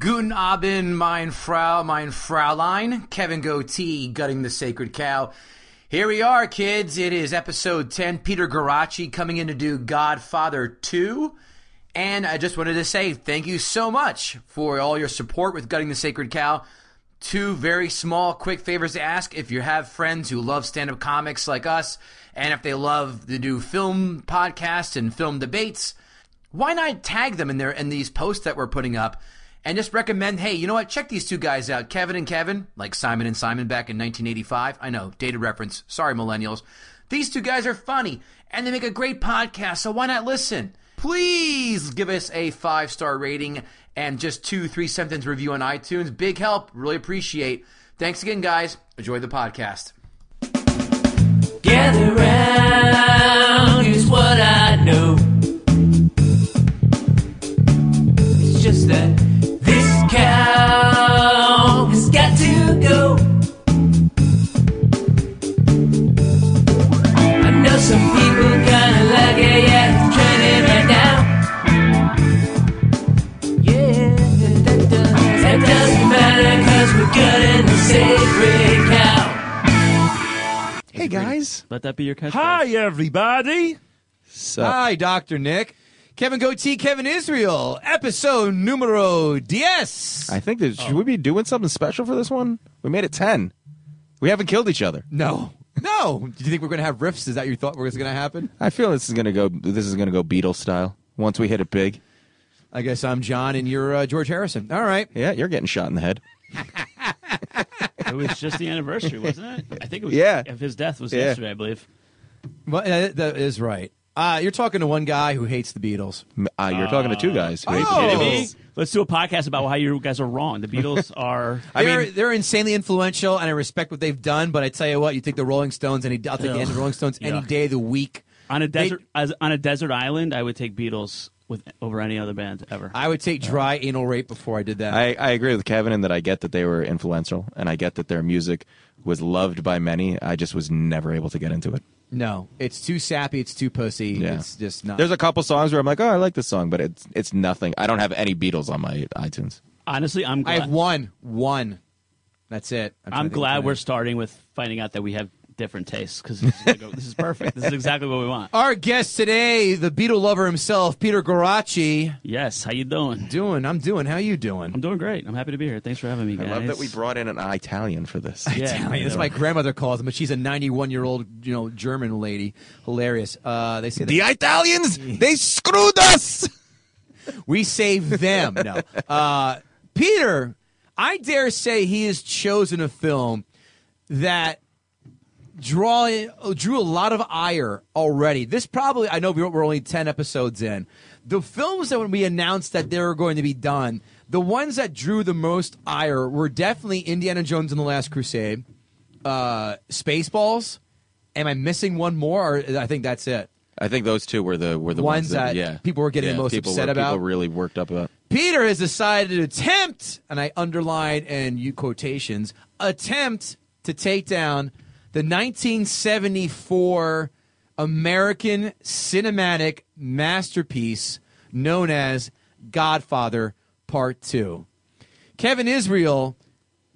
Guten Abend, mein Frau, mein Fraulein. Kevin Goatee, gutting the sacred cow. Here we are, kids. It is episode 10. Peter Garachi coming in to do Godfather 2. And I just wanted to say thank you so much for all your support with Gutting the Sacred Cow. Two very small, quick favors to ask. If you have friends who love stand up comics like us, and if they love to do film podcasts and film debates, why not tag them in there in these posts that we're putting up? And just recommend, hey, you know what? Check these two guys out, Kevin and Kevin, like Simon and Simon back in 1985. I know, dated reference. Sorry, millennials. These two guys are funny, and they make a great podcast, so why not listen? Please give us a five star rating and just two, three sentence review on iTunes. Big help. Really appreciate. Thanks again, guys. Enjoy the podcast. Gather round, here's what I know. Guys. Let that be your catchphrase. Hi everybody. So Hi, Dr. Nick. Kevin Goatee, Kevin Israel, episode numero diez. I think that should we be doing something special for this one? We made it ten. We haven't killed each other. No. No. Do you think we're going to have riffs? Is that you thought was going to happen? I feel this is gonna go. This is gonna go Beatles style. Once we hit it big. I guess I'm John and you're uh, George Harrison. All right. Yeah, you're getting shot in the head. It was just the anniversary, wasn't it? I think it was. Yeah. Of his death was Yeah. yesterday, I believe. Well, that is right. Uh, you're talking to one guy who hates the Beatles. Uh, you're talking to two guys. Who hate the Oh. Beatles. Let's do a podcast about how you guys are wrong. The Beatles are. I they're, mean- they're insanely influential, and I respect what they've done. But I tell you what, you take the Rolling Stones, any I'll take the end of Rolling Stones any Yuck. day of the week. On a desert, as, on a desert island, I would take Beatles with over any other band ever. I would take dry anal rape before I did that. I, I agree with Kevin in that I get that they were influential and I get that their music was loved by many. I just was never able to get into it. no, it's too sappy. It's too pussy. Yeah. It's just not. There's a couple songs where I'm like, oh, I like this song, but it's it's nothing. I don't have any Beatles on my iTunes. Honestly, I'm I have one. One. That's it. trying to I'm glad we're starting with finding out that we have different tastes because this, is go- this is perfect. This is exactly what we want. Our guest today, the Beatle lover himself, Peter Garachi. Yes, how you doing? Doing, I'm doing. How you doing? I'm doing great. I'm happy to be here. Thanks for having me, I love that we brought in an Italian for this. Yeah, Italian. That's yeah. my grandmother calls him, but she's a 91 year old, you know, German lady. Hilarious. Uh, they say The Italians, they screwed us. we saved them. No, uh, Peter, I dare say he has chosen a film that draw drew a lot of ire already. This probably I know we're only 10 episodes in. The films that when we announced that they were going to be done, the ones that drew the most ire were definitely Indiana Jones and the Last Crusade, uh, Spaceballs. Am I missing one more? Or I think that's it. I think those two were the were the Ones ones, that, that yeah people were getting Yeah, the most upset were, about. People really worked up about. Peter has decided to attempt, and I underline and you quotations, attempt to take down the 1974 American cinematic masterpiece known as Godfather Part 2. Kevin Israel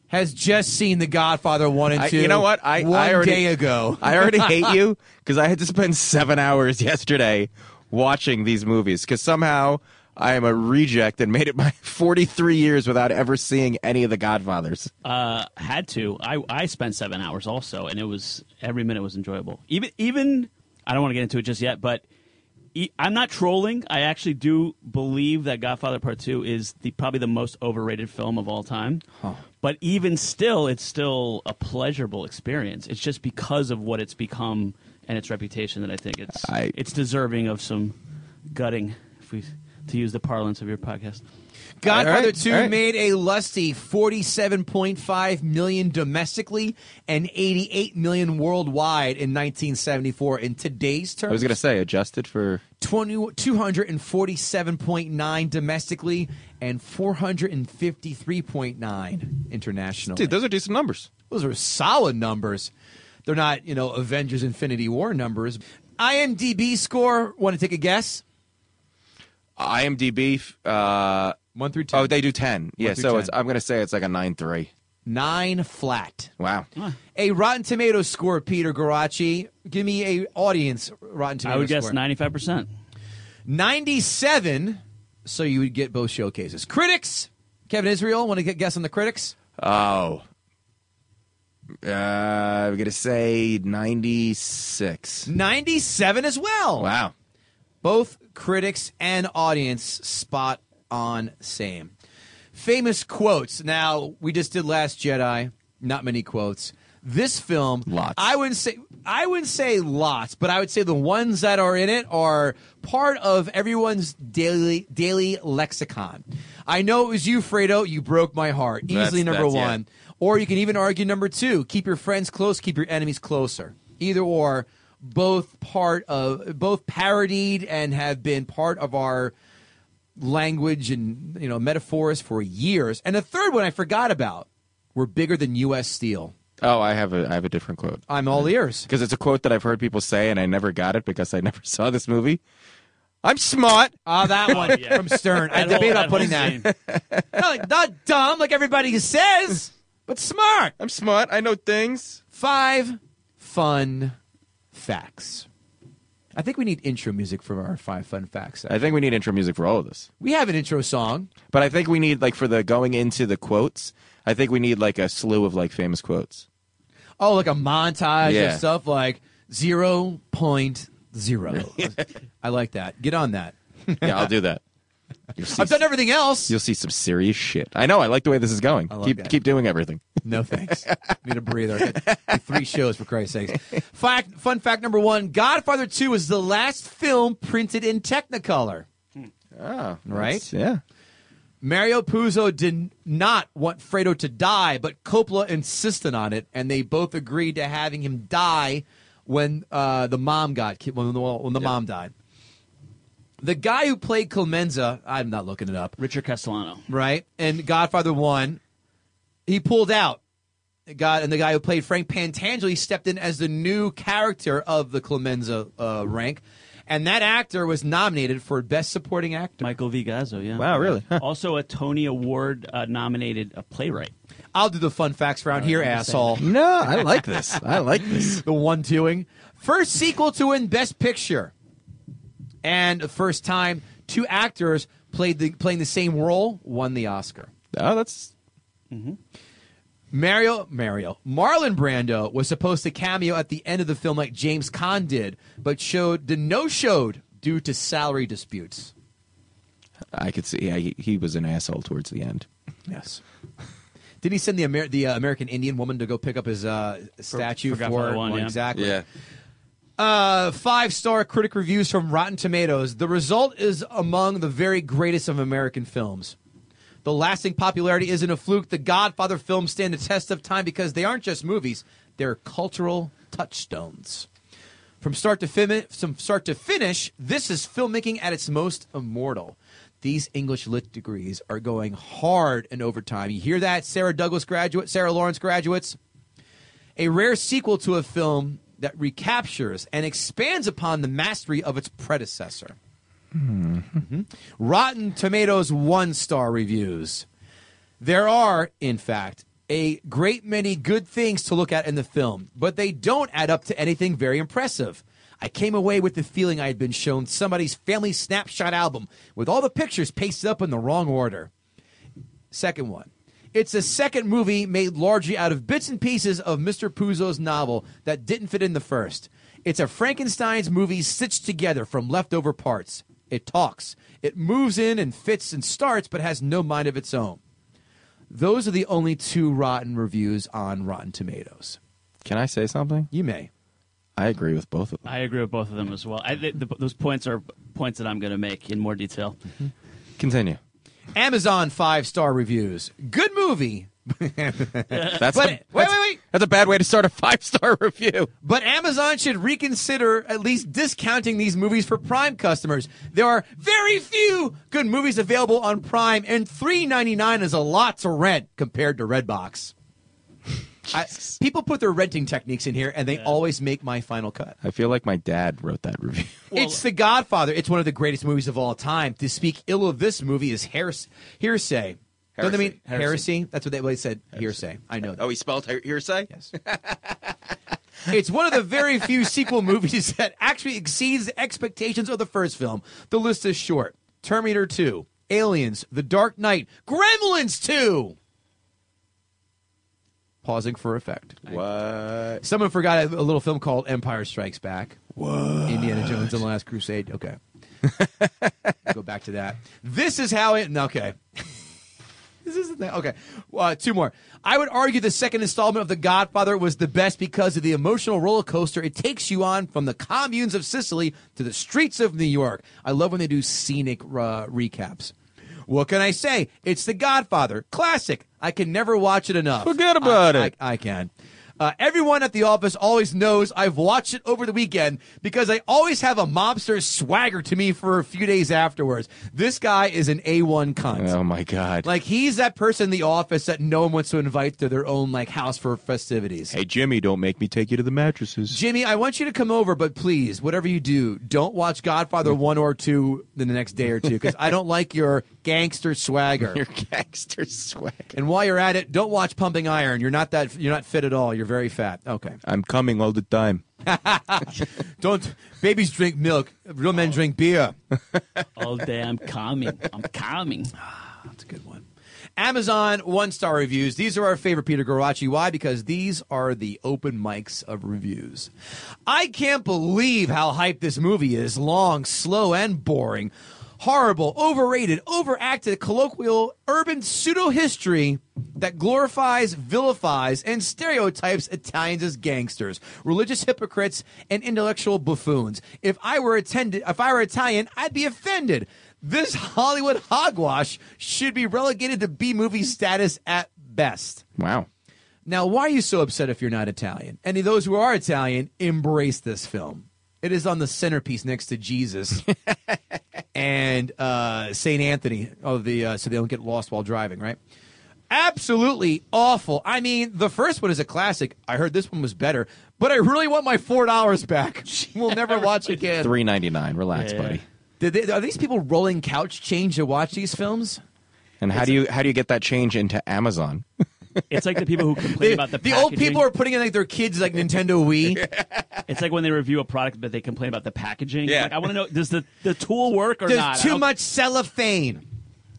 has just seen The Godfather 1 and I- 2 you know what? I, one I already, day ago. I already hate you because I had to spend seven hours yesterday watching these movies because somehow I am a reject and made it my 43 years without ever seeing any of the Godfathers. Uh, had to. I I spent seven hours also, and it was every minute was enjoyable. Even even I don't want to get into it just yet, but e- I'm not trolling. I actually do believe that Godfather Part Two is the probably the most overrated film of all time. But even still, it's still a pleasurable experience. It's just because of what it's become and its reputation that I think it's I- it's deserving of some gutting, if we to use the parlance of your podcast. Godfather All right, 2 all right. made a lusty 47.5 million domestically and 88 million worldwide in 1974. In today's terms, I was going to say, adjusted for. 20, 247.9 domestically and 453.9 internationally. Dude, those are decent numbers. Those are solid numbers. They're not, you know, Avengers Infinity War numbers. IMDb score, want to take a guess? IMDb, uh, 1 through 10. oh, they do 10. Yeah, through so 10. it's, I'm going to say it's like a 9 3. 9 flat. Wow. A Rotten Tomatoes score, Peter Garacci. Give me a audience Rotten Tomatoes I would guess score. ninety five percent. 97, so you would get both showcases. Critics, Kevin Israel, want to get guess on the critics? Oh. Uh, I'm going to say 96. 97 as well. Wow. Both critics and audience spot on same. Famous quotes. Now, we just did Last Jedi, not many quotes. This film, Lots. I wouldn't say I wouldn't say lots, but I would say the ones that are in it are part of everyone's daily daily lexicon. I know it was you, Fredo. You broke my heart. Easily That's- number that's- one. Or you can even argue number two: keep your friends close, keep your enemies closer. Either or, both part of both parodied and have been part of our language and you know metaphors for years. And the third one I forgot about. We're bigger than U.S. Steel. Oh, I have a I have a different quote. I'm all ears. Because it's a quote that I've heard people say, and I never got it because I never saw this movie. I'm smart. Ah, that one yeah. from Stern. I That debate whole- on putting that. scene. not, like, not dumb like everybody says, but smart. I'm smart. I know things. Five fun facts. I think we need intro music for our five fun facts. I think we need intro music for all of this. We have an intro song. But I think we need like for the going into the quotes. I think we need like a slew of like famous quotes. Oh, like a montage Yeah. of stuff like zero point zero. I like that. Get on that. Yeah, I'll do that. You'll see, I've done everything else. you'll see some serious shit. I know. I like the way this is going. I like keep that. keep doing everything. No thanks. Need a breather. Three shows for Christ's sakes. Fact, fun fact number one: Godfather Two was the last film printed in Technicolor. Oh, Right? Yeah. Mario Puzo did not want Fredo to die, but Coppola insisted on it, and they both agreed to having him die when uh, the mom got ki- when the, when the mom died. The guy who played Clemenza, I'm not looking it up, Richard Castellano. right? And Godfather One, he pulled out. God and the guy who played Frank Pentangeli stepped in as the new character of the Clemenza uh, rank, and that actor was nominated for Best Supporting Actor. Michael V. Gazzo, yeah. Wow, really? Huh. Also a Tony Award uh, nominated uh, playwright. I'll do the fun facts around here, asshole. No, I like this. I like this. the one twoing. First sequel to win Best Picture, and the first time two actors played the playing the same role won the Oscar. Oh, that's Mario Mario Marlon Brando was supposed to cameo at the end of the film like James Caan did, but showed the no showed due to salary disputes. I could see. Yeah, he, he was an asshole towards the end. Yes. Did he send the Amer- the uh, American Indian woman to go pick up his uh, statue for for, Godfather One, yeah. exactly? Uh, five star critic reviews from Rotten Tomatoes. The result is among the very greatest of American films. The lasting popularity isn't a fluke. The Godfather films stand the test of time because they aren't just movies; they're cultural touchstones. From start to fin- from start to finish, this is filmmaking at its most immortal. these English lit degrees are going hard in overtime. You hear that, Sarah Douglas graduate, Sarah Lawrence graduates? A rare sequel to a film that recaptures and expands upon the mastery of its predecessor. Mhm. Rotten Tomatoes one star reviews. There are, in fact, a great many good things to look at in the film, but they don't add up to anything very impressive. I came away with the feeling I had been shown somebody's family snapshot album with all the pictures pasted up in the wrong order. Second one. It's a second movie made largely out of bits and pieces of Mr. Puzo's novel that didn't fit in the first. It's a Frankenstein's movie stitched together from leftover parts. It talks, it moves in and fits and starts, but has no mind of its own. Those are the only two rotten reviews on Rotten Tomatoes. Can I say something? You may. I agree with both of them. I agree with both of them as well. I, th the, those points are points that I'm going to make in more detail. Continue. Amazon five star reviews. Good movie. That's But- a, wait, wait, wait. That's a bad way to start a five star review. But Amazon should reconsider at least discounting these movies for Prime customers. There are very few good movies available on Prime, and three ninety nine is a lot to rent compared to Redbox. I, people put their renting techniques in here, and they always make my final cut. I feel like my dad wrote that review. it's The Godfather. It's one of the greatest movies of all time. To speak ill of this movie is hears- hearsay. Don't they mean Heresy. heresy? That's what they, what they said. Hearsay. I know. That. Oh, he spelled he- hearsay? Yes. It's one of the very few sequel movies that actually exceeds the expectations of the first film. The list is short Terminator 2, Aliens, The Dark Knight, Gremlins 2. Pausing for effect. What? Someone forgot a, a little film called Empire Strikes Back. What? Indiana Jones and the Last Crusade. Okay. Go back to that. This is how it. Okay. This isn't that. Okay. Uh, two more. I would argue the second installment of The Godfather was the best because of the emotional roller coaster it takes you on from the communes of Sicily to the streets of New York. I love when they do scenic uh, recaps. What can I say? It's The Godfather. Classic. I can never watch it enough. Forget about I- it. I, I can. Uh, everyone at the office always knows I've watched it over the weekend because I always have a mobster swagger to me for a few days afterwards. This guy is an A1 cunt. Oh my god. Like he's that person in the office that no one wants to invite to their own like house for festivities. Hey Jimmy, don't make me take you to the mattresses. Jimmy, I want you to come over, but please, whatever you do, don't watch Godfather one or two in the next day or two because I don't like your gangster swagger. Your gangster swag. and while you're at it, don't watch Pumping Iron. You're not that. You're not fit at all. You're very fat. Okay. I'm coming all the time. Don't. Babies drink milk. Real men drink beer. All day I'm coming. I'm coming. Ah, that's a good one. Amazon one star reviews. These are our favorite Peter Garachi. Why? Because these are the open mics of reviews. I can't believe how hyped this movie is. Long, slow, and boring. Horrible, overrated, overacted, colloquial, urban pseudo history that glorifies, vilifies, and stereotypes Italians as gangsters, religious hypocrites, and intellectual buffoons. If I were attended, if I were Italian, I'd be offended. This Hollywood hogwash should be relegated to B movie status at best. Wow. Now, why are you so upset if you're not Italian? Any of those who are Italian embrace this film. It is on the centerpiece next to Jesus and uh, Saint Anthony. Oh, the uh, so they don't get lost while driving, right? Absolutely awful. I mean, the first one is a classic. I heard this one was better, but I really want my four dollars back. We'll never watch again. Three ninety nine. Relax, Yeah. buddy. Did they, are these people rolling couch change to watch these films? And how do you how do you get that change into Amazon? It's like the people who complain about the the old packaging. people are putting in like their kids like Nintendo Wii. It's like when they review a product, but they complain about the packaging. Yeah. Like, I want to know: does the, the tool work or There's not? I too don't- much cellophane.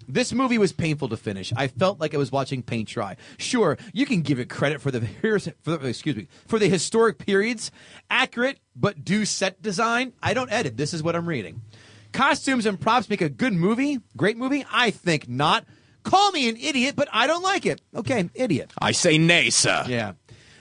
This movie was painful to finish. I felt like I was watching paint dry. Sure, you can give it credit for the here's- for the, excuse me for the historic periods, accurate but do set design. I don't edit. This is what I'm reading. Costumes and props make a good movie. Great movie? I think not. Call me an idiot, but I don't like it. Okay, idiot. I say nay, sir. Yeah.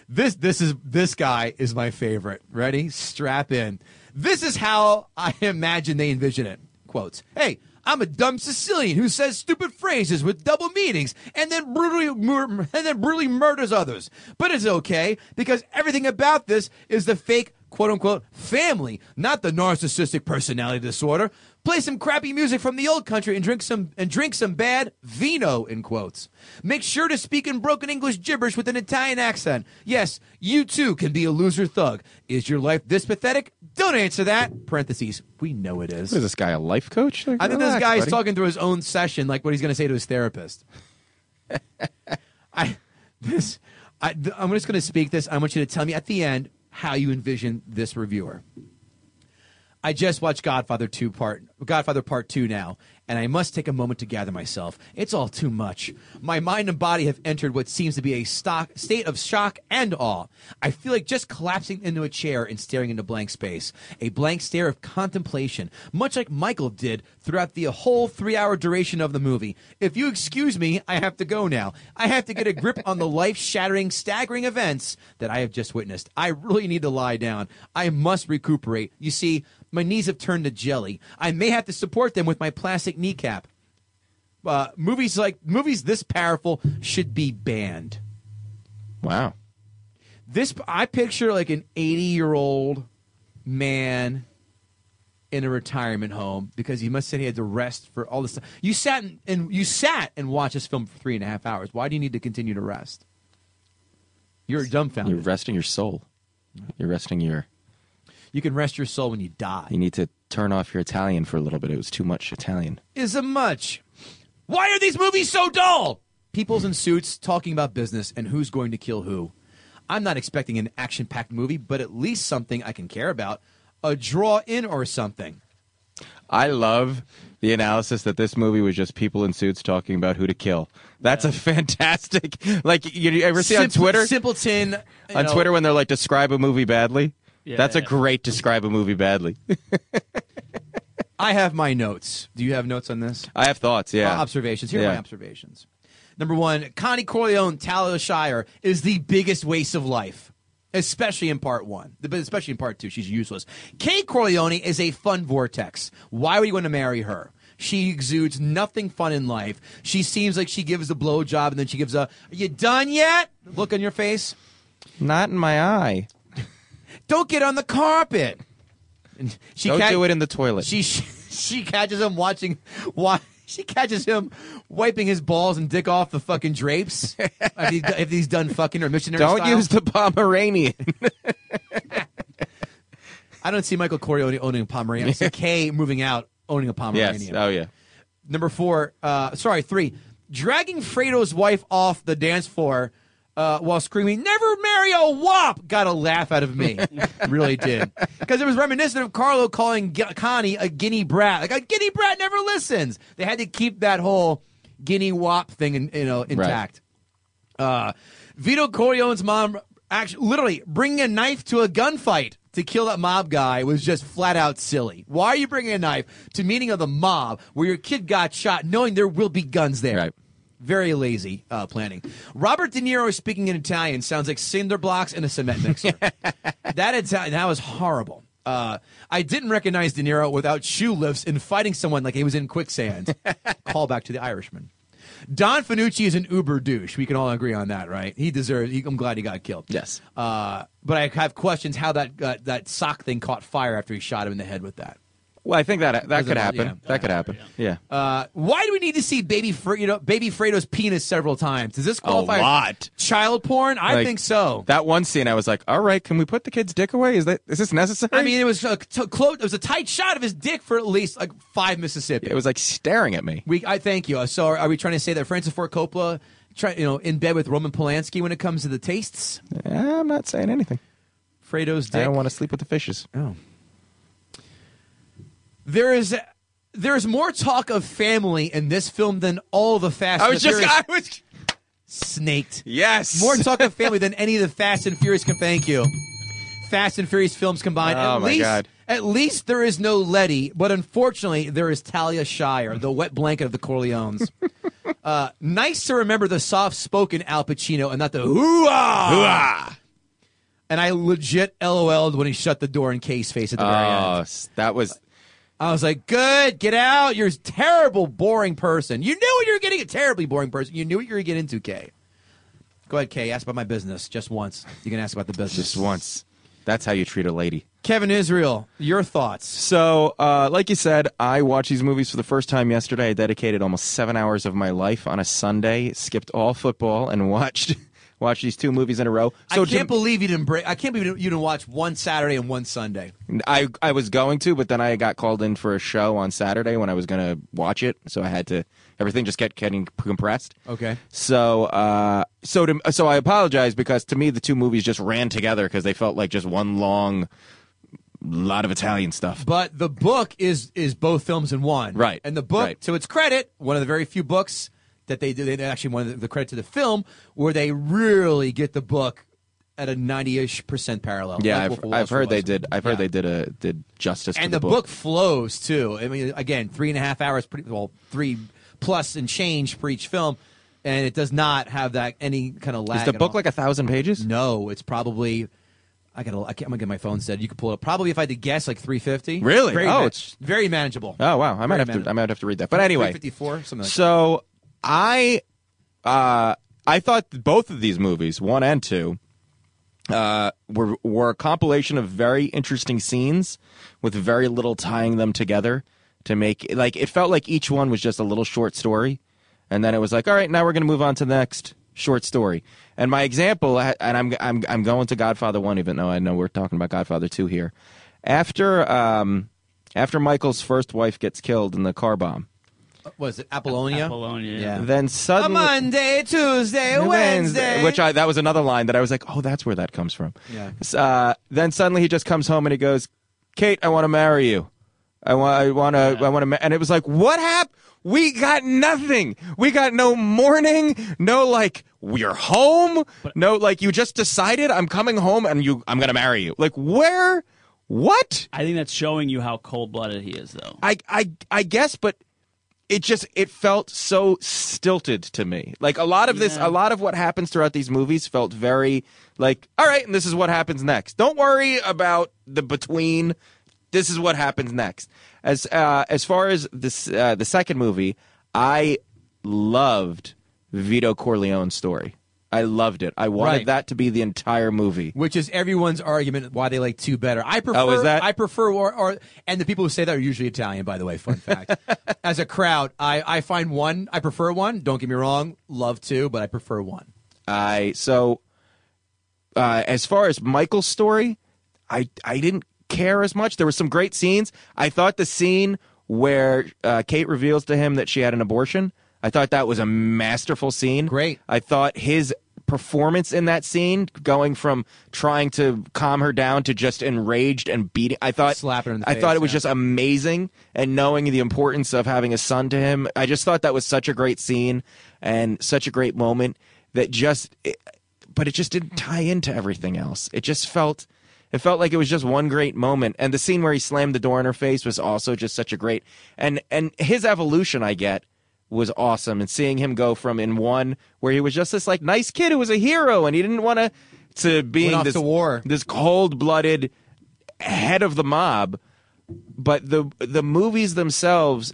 This this is this guy is my favorite. Ready? Strap in. This is how I imagine they envision it. Quotes. Hey, I'm a dumb Sicilian who says stupid phrases with double meanings and then brutally mur- and then brutally murders others. But it's okay because everything about this is the fake quote unquote family, not the narcissistic personality disorder. Play some crappy music from the old country and drink some and drink some bad vino in quotes. Make sure to speak in broken English gibberish with an Italian accent. Yes, you too can be a loser thug. Is your life this pathetic? Don't answer that. Parentheses. We know it is. Is this guy, a life coach? Like, I think relax, this guy's buddy. talking through his own session, like what he's going to say to his therapist. I this I, I'm just going to speak this. I want you to tell me at the end how you envision this reviewer. I just watched Godfather 2 part Godfather Part 2 now, and I must take a moment to gather myself. It's all too much. My mind and body have entered what seems to be a stock, state of shock and awe. I feel like just collapsing into a chair and staring into blank space. A blank stare of contemplation, much like Michael did throughout the whole three hour duration of the movie. If you excuse me, I have to go now. I have to get a grip on the life shattering, staggering events that I have just witnessed. I really need to lie down. I must recuperate. You see, my knees have turned to jelly. I may have to support them with my plastic kneecap. Uh, movies like movies this powerful should be banned. Wow. This I picture like an 80 year old man in a retirement home because he must say he had to rest for all this. Time. You sat and, and you sat and watched this film for three and a half hours. Why do you need to continue to rest? You're a dumbfounded. You're resting your soul. You're resting your. You can rest your soul when you die. You need to turn off your Italian for a little bit. It was too much Italian. is a much. Why are these movies so dull? People's in suits talking about business and who's going to kill who. I'm not expecting an action packed movie, but at least something I can care about. A draw in or something. I love the analysis that this movie was just people in suits talking about who to kill. That's a fantastic. Like you, you ever see on Twitter? Simpleton. on know, Twitter when they're like describe a movie badly. Yeah, That's a yeah. great describe a movie badly. I have my notes. Do you have notes on this? I have thoughts. Yeah. Uh, observations. Here are my observations. Number one, Connie Corleone, Talia Shire is the biggest waste of life, especially in part one, but especially in part two. She's useless. Kay Corleone is a fun vortex. Why would you want to marry her? She exudes nothing fun in life. She seems like she gives a blowjob and then she gives a, Are you done yet? Look on your face. Not in my eye. Don't get on the carpet. And she Don't do it in the toilet. She she catches him watching. Why she catches him wiping his balls and dick off the fucking drapes if, he, if he's done fucking or missionary. Don't style. use the Pomeranian. I don't see Michael Corleone owning a Pomeranian. I see Kay moving out owning a Pomeranian. yes. Oh yeah. Number four, uh, sorry, three, dragging Fredo's wife off the dance floor uh, while screaming, never marry a wop, got a laugh out of me. really did. Because it was reminiscent of Carlo calling G- Connie a guinea brat. Like, a guinea brat never listens. They had to keep that whole guinea wop thing in, you know, intact. Uh, Vito Corleone's mom actually literally bringing a knife to a gunfight to kill that mob guy was just flat out silly. Why are you bringing a knife to meeting of the mob where your kid got shot, knowing there will be guns there? Right. Very lazy uh, planning. Robert De Niro speaking in Italian sounds like cinder blocks in a cement mixer. that Italian, that was horrible. Uh, I didn't recognize De Niro without shoe lifts in fighting someone like he was in quicksand. Call back to the Irishman. Don Fanucci is an uber douche. We can all agree on that, right? He deserves. He, I'm glad he got killed. Yes. Uh, but I have questions how that uh, that sock thing caught fire after he shot him in the head with that. Well, I think that that could happen. Yeah. That could happen. Yeah. Uh, why do we need to see baby Fre- you know, baby Fredo's penis several times? Does this A qualify as lot. child porn? I Like, think so. That one scene, I was like, "All right, can we put the kid's dick away? Is that is this necessary?" I mean, it was a t- close. It was a tight shot of his dick for at least like five Mississippi. it was like staring at me. We, I thank you. So, are, are we trying to say that Francis Ford Coppola, try, you know, in bed with Roman Polanski when it comes to the tastes? I'm not saying anything. Fredo's dick. I don't want to sleep with the fishes. Oh. There is there's more talk of family in this film than all the Fast. I and was just, Furious. I was, snaked. yes, More talk of family than any of the Fast and Furious can. Thank you. Fast and Furious films combined. Oh, at my least, God. At least there is no Letty, but unfortunately there is Talia Shire, the wet blanket of the Corleones. uh, nice to remember the soft-spoken Al Pacino and not the hoo-ah. And I legit LOL'd when he shut the door in Kay's face at the very end. Oh, that was I was like, good, get out. You're a terrible, boring person. You knew what you were getting, a terribly boring person. You knew what you were getting into, Kay. Go ahead, Kay. Ask about my business just once. You can ask about the business. just once. That's how you treat a lady. Kevin Israel, your thoughts? So, uh, like you said, I watched these movies for the first time yesterday. I dedicated almost seven hours of my life on a Sunday, skipped all football, and watched watched these two movies in a row. So I can't to- believe you didn't break. I can't believe you didn't watch one Saturday and one Sunday. I I was going to, but then I got called in for a show on Saturday when I was going to watch it, so I had to. Everything just kept getting compressed. Okay. So, uh, so to, so I apologize because to me the two movies just ran together because they felt like just one long lot of Italian stuff. But the book is is both films in one, Right, And the book, right. to its credit, one of the very few books that they did. They actually one of the, the credit to the film where they really get the book at a ninety-ish percent parallel. Yeah, like I've, Wolf I've heard they did. I've heard Yeah. they did a did justice. and to the book. flows too. I mean, again, three and a half hours, pretty well, three plus and change for each film, and it does not have that any kind of lag. Is the book all. like a thousand pages? No, it's probably. I gotta. I can't, I'm gonna get my phone set. You can pull it up. Probably, if I had to guess, like 350. Really? Very, Oh, it's- very manageable. Oh wow, I might Very have to. I might have to read that. But anyway, 354, something like so I, uh, I thought both of these movies, one and two, uh, were were a compilation of very interesting scenes with very little tying them together to make like it felt like each one was just a little short story, and then it was like, all right, now we're going to move on to the next short story. And my example, and I'm I'm I'm going to Godfather one, even though I know we're talking about Godfather two here. After um, after Michael's first wife gets killed in the car bomb. Was it Apollonia? Apollonia. Yeah. then suddenly A Monday, Tuesday, Wednesday. which I that was another line that I was like, oh, that's where that comes from. Yeah. Uh, then suddenly he just comes home and he goes, Kate, I want to marry you. I want, I want to, I want to, ma-. and it was like, what happened? We got nothing. We got no morning, no like we're home, no like you just decided I'm coming home and you, I'm gonna marry you. Like where? What? I think that's showing you how cold blooded he is, though. I, I, I guess, but it just it felt so stilted to me. Like a lot of this, Yeah. a lot of what happens throughout these movies felt very like, all right, and this is what happens next. Don't worry about the between. This is what happens next. As uh, as far as this uh, the second movie, I loved Vito Corleone's story. I loved it. I wanted Right. that to be the entire movie. Which is everyone's argument why they like two better. I prefer. Oh, is that- I prefer, or, or and the people who say that are usually Italian. By the way, fun fact. As a crowd, I I find one. I prefer one. Don't get me wrong. Love two, but I prefer one. I so uh, as far as Michael's story, I I didn't care as much. There were some great scenes. I thought the scene where uh, Kate reveals to him that she had an abortion. I thought that was a masterful scene. Great. I thought his performance in that scene, going from trying to calm her down to just enraged and beating. I thought Slapping her in the I face, thought it was yeah. just amazing, and knowing the importance of having a son to him, I just thought that was such a great scene and such a great moment that just. It, but it just didn't tie into everything else. It just felt. It felt like it was just one great moment, and the scene where he slammed the door in her face was also just such a great. And and his evolution, I get, was awesome, and seeing him go from in one where he was just this like nice kid who was a hero, and he didn't want to, to being this war. this cold blooded head of the mob. But the the movies themselves,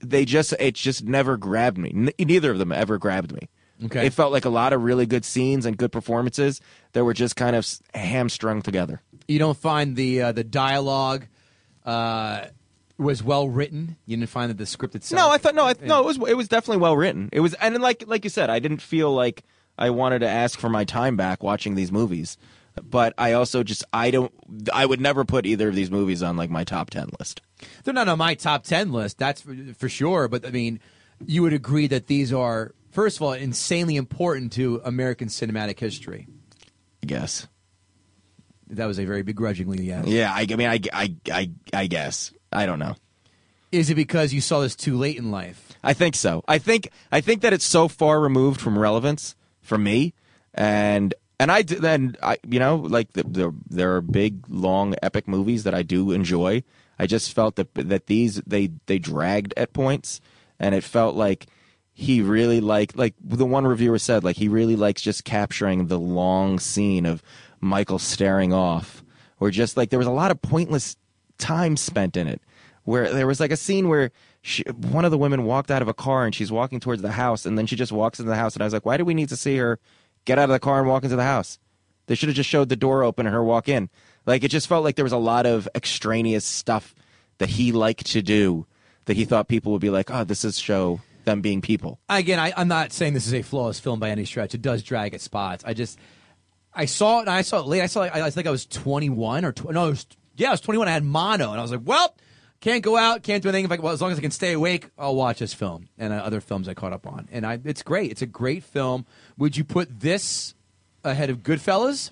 they just it just never grabbed me. N- neither of them ever grabbed me. Okay. It felt like a lot of really good scenes and good performances that were just kind of hamstrung together. You don't find the uh, the dialogue uh, was well written. You didn't find that the script itself. No, I thought no, I, no, it was it was definitely well written. It was, and like like you said, I didn't feel like I wanted to ask for my time back watching these movies. But I also just I don't I would never put either of these movies on like my top ten list. They're not on my top 10 list, that's for, for sure. But I mean, you would agree that these are, first of all, insanely important to American cinematic history. I guess. That was a very begrudgingly yes. Yeah, I, I mean, I, I, I, I guess I don't know. Is it because you saw this too late in life? I think so. I think I think that it's so far removed from relevance for me, and and I then I you know like the, the, there are big long epic movies that I do enjoy. I just felt that that these they they dragged at points, and it felt like he really like like the one reviewer said like he really likes just capturing the long scene of Michael staring off, or just like there was a lot of pointless time spent in it where there was like a scene where she, one of the women walked out of a car and she's walking towards the house and then she just walks into the house and I was like, why do we need to see her get out of the car and walk into the house? They should have just showed the door open and her walk in. Like it just felt like there was a lot of extraneous stuff that he liked to do that he thought people would be like, oh, this is show them being people. Again, I, I'm not saying this is a flawless film by any stretch. It does drag at spots. I just, I saw it and I saw it late. I saw it, I, I think I was 21 or, tw- no, it was, yeah, I was 21. I had mono and I was like, well, can't go out, can't do anything. If I, well, as long as I can stay awake, I'll watch this film and uh, other films I caught up on. And I, it's great. It's a great film. Would you put this ahead of Goodfellas?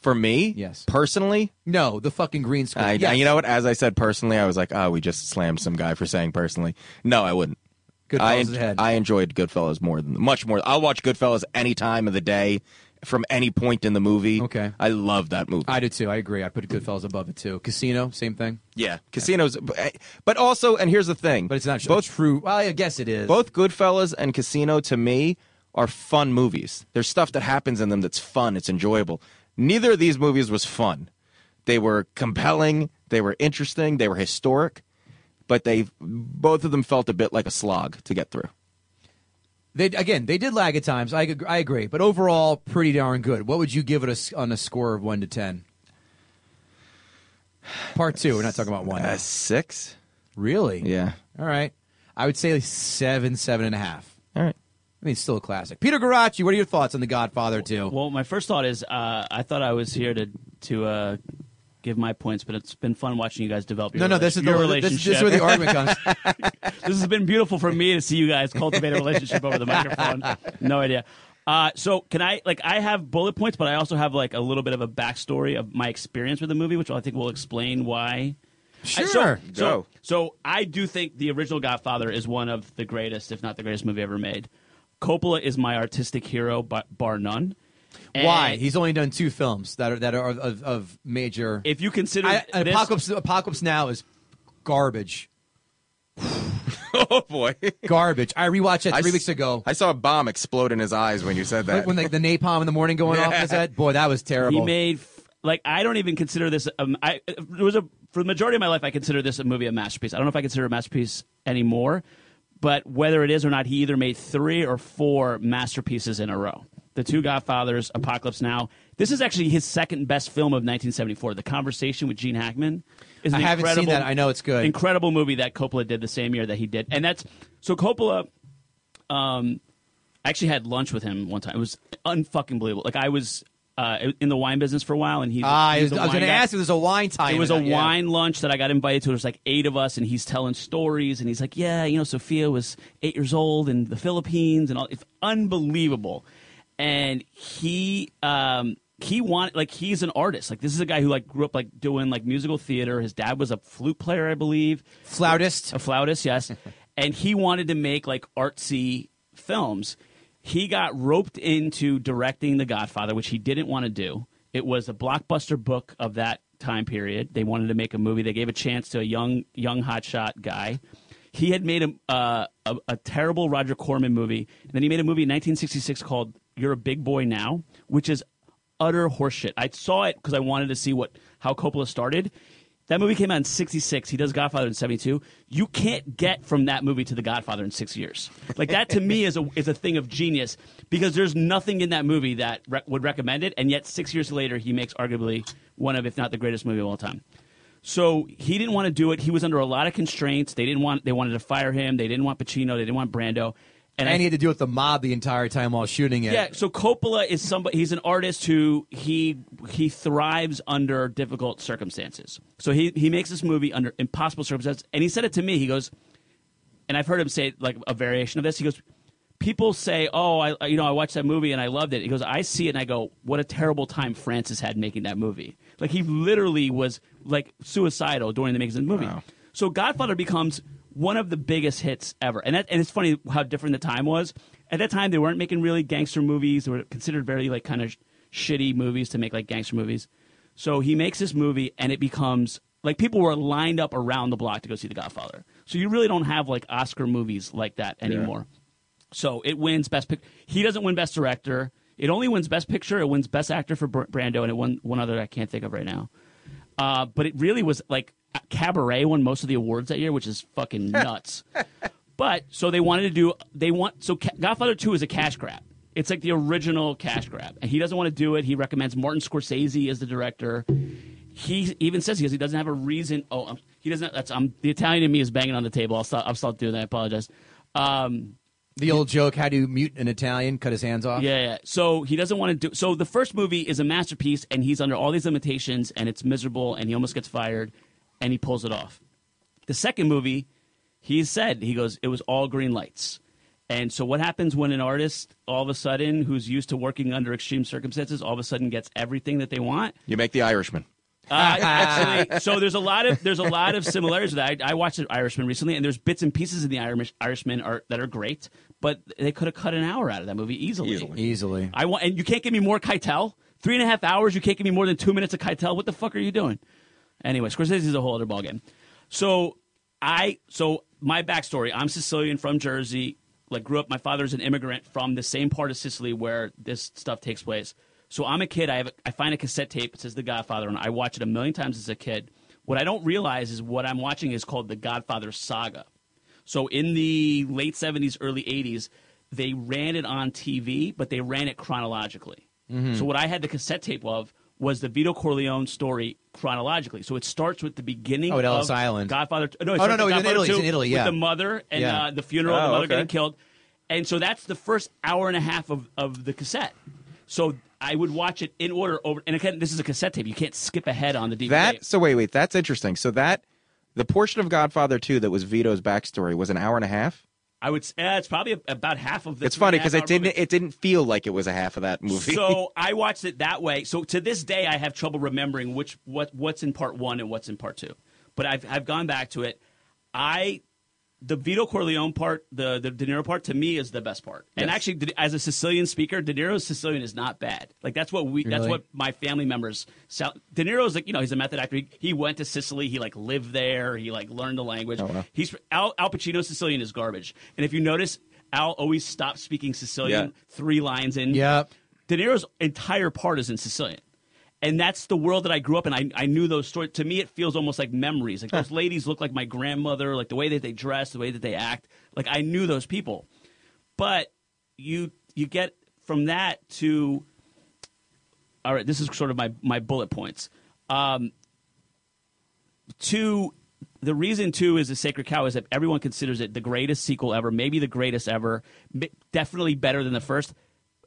For me, Yes. personally, No, the fucking green screen. I, Yes. you know what? As I said personally, I was like, oh, we just slammed some guy for saying personally. No, I wouldn't. Goodfellas I, ahead. I enjoyed Goodfellas more than much more. I'll watch Goodfellas any time of the day, from any point in the movie. Okay. I love that movie. I do too. I agree. I put Goodfellas above it too. Casino, same thing. yeah, casinos, eh, but also, and here's the thing, But it's not both true. Well, I guess it is. both Goodfellas and Casino to me are fun movies. There's stuff that happens in them that's fun. It's enjoyable. Neither of these movies was fun. They were compelling. They were interesting. They were historic, but they both of them felt a bit like a slog to get through. They again, they did lag at times. I I agree, but overall, pretty darn good. What would you give it a s on a score of one to ten? Part two. We're not talking about one. Uh, six. really? Yeah. All right. I would say seven, seven and a half. All right. I mean, it's still a classic. Peter Garacci, what are your thoughts on The Godfather 2? Well, my first thought is uh, I thought I was here to to uh, give my points, but it's been fun watching you guys develop your no, no, this is your the, relationship. this, this is where the argument comes. this has been beautiful for me to see you guys cultivate a relationship over the microphone. No idea. Uh, so can I like I have bullet points, but I also have like a little bit of a backstory of my experience with the movie, which I think will explain why. I- so- Sure. so, Go. so I do think the original Godfather is one of the greatest, if not the greatest movie ever made. Coppola is my artistic hero, bar, bar none. Why? He's only done two films that are that are of, of major. if you consider I, this- Apocalypse Apocalypse Now is garbage. Oh boy. Garbage. I rewatched it I three s- weeks ago. I saw a bomb explode in his eyes when you said that. when like the napalm in the morning going off. Is that boy? That was terrible. He made f- like I don't even consider this. Um, I there was a for the majority of my life I consider this a movie a masterpiece. I don't know if I consider it a masterpiece anymore, but whether it is or not, he either made three or four masterpieces in a row. The Two Godfathers, Apocalypse Now. This is actually his second best film of 1974. The Conversation with Gene Hackman is an I haven't seen that. I know it's good. Incredible movie that Coppola did the same year that he did, and that's so Coppola. Um, I actually had lunch with him one time. It was unfucking believable. Like I was uh, in the wine business for a while, and he's. Ah, he's was, I was going to ask if there's a wine time. It was a that, yeah. wine lunch that I got invited to. There's like eight of us, and he's telling stories, and he's like, "Yeah, you know, Sophia was eight years old in the Philippines, and all. It's unbelievable." And he, um, he wanted like he's an artist. Like this is a guy who like grew up like doing like musical theater. His dad was a flute player, I believe, Flautist. a flautist, yes. and he wanted to make like artsy films. He got roped into directing The Godfather, which he didn't want to do. It was a blockbuster book of that time period. They wanted to make a movie. They gave a chance to a young young hotshot guy. He had made a, uh, a a terrible Roger Corman movie, and then he made a movie in 1966 called "You're a Big Boy Now," which is utter horseshit. I saw it because I wanted to see what how Coppola started. That movie came out in '66. He does Godfather in '72. You can't get from that movie to The Godfather in six years. Like that to me is a is a thing of genius because there's nothing in that movie that re- would recommend it, and yet six years later he makes arguably one of, if not the greatest movie of all time. So he didn't want to do it. He was under a lot of constraints. They didn't want. They wanted to fire him. They didn't want Pacino. They didn't want Brando. And, I- he had to deal with the mob the entire time while shooting it. yeah, so Coppola is somebody. He's an artist who he he thrives under difficult circumstances. So he he makes this movie under impossible circumstances, and he said it to me. He goes, and I've heard him say like a variation of this. He goes, people say, "Oh, I you know I watched that movie and I loved it." He goes, "I see it and I go, what a terrible time Francis had making that movie." Like he literally was like suicidal during the making of the movie. So Godfather becomes one of the biggest hits ever, and that, and it's funny how different the time was. At that time, they weren't making really gangster movies; they were considered very like kind of sh- shitty movies to make like gangster movies. So he makes this movie, and it becomes like people were lined up around the block to go see The Godfather. So you really don't have like Oscar movies like that anymore. So it wins best pic. He doesn't win best director. It only wins best picture. It wins best actor for Br- Brando, and it won one other I can't think of right now. Uh, but it really was like Cabaret won most of the awards that year, which is fucking nuts. but so they wanted to do. They want so Ca- Godfather Two is a cash grab. It's like the original cash grab, and he doesn't want to do it. He recommends Martin Scorsese as the director. he even says he, goes, he doesn't have a reason. Oh, um, he doesn't. That's um, the Italian in me is banging on the table. I'll stop. I'll stop doing that. I apologize. Um, The old joke: How do you mute an Italian? Cut his hands off. yeah, yeah. So he doesn't want to do. So the first movie is a masterpiece, and he's under all these limitations, and it's miserable, and he almost gets fired, and he pulls it off. The second movie, he said he goes, it was all green lights. And so what happens when an artist all of a sudden who's used to working under extreme circumstances all of a sudden gets everything that they want? You make the Irishman. Uh, actually, so there's a lot of there's a lot of similarities with that. I, I watched the Irishman recently, and there's bits and pieces in the Irish, Irishman are, that are great, but they could have cut an hour out of that movie easily. Easily. Easily. I want, and you can't give me more Keitel. Three and a half hours. You can't give me more than two minutes of Keitel. What the fuck are you doing? Anyway, Scorsese is a whole other ballgame. So I, so my backstory: I'm Sicilian from Jersey. Like grew up. My father's an immigrant from the same part of Sicily where this stuff takes place. So I'm a kid. I have a, I find a cassette tape. It says The Godfather, and I watch it a million times as a kid. What I don't realize is what I'm watching is called The Godfather Saga. So in the late 70s, early 80s, they ran it on TV, but they ran it chronologically. Mm-hmm. So what I had the cassette tape of was the Vito Corleone story chronologically. So it starts with the beginning Oh, at Ellis of Island. Godfather. No, Oh, no, no, with he's in Italy, 2 in Italy, with yeah. the mother and Yeah. uh, the funeral, of the Oh, mother okay. getting killed. And so that's the first hour and a half of, of the cassette. So I would watch it in order over. And again, this is a cassette tape. You can't skip ahead on the DVD. That so wait wait that's interesting. So that the portion of Godfather 2 that was Vito's backstory was an hour and a half. I would. say uh, it's probably about half of the. It's funny because it didn't movie. it didn't feel like it was a half of that movie. So I watched it that way. So to this day, I have trouble remembering which what what's in part one and what's in part two. But I've I've gone back to it. I the Vito Corleone part, the the De Niro part, to me is the best part. And actually, as a Sicilian speaker, De Niro's Sicilian is not bad. Like that's what we that's what my family members. Sound, De Niro's like you know he's a method actor. He, he went to Sicily. He like lived there. He like learned the language. Oh, wow. He's Al, Al Pacino's Sicilian is garbage. And if you notice, Al always stops speaking Sicilian Yeah. three lines in. Yep. De Niro's entire part is in Sicilian. And that's the world that I grew up in. I, I knew those stories. To me, it feels almost like memories. Like those ladies look like my grandmother, like the way that they dress, the way that they act. Like I knew those people. But you you get from that to all right. This is sort of my my bullet points. Um, two, the reason two is the Sacred Cow is that everyone considers it the greatest sequel ever, maybe the greatest ever, definitely better than the first.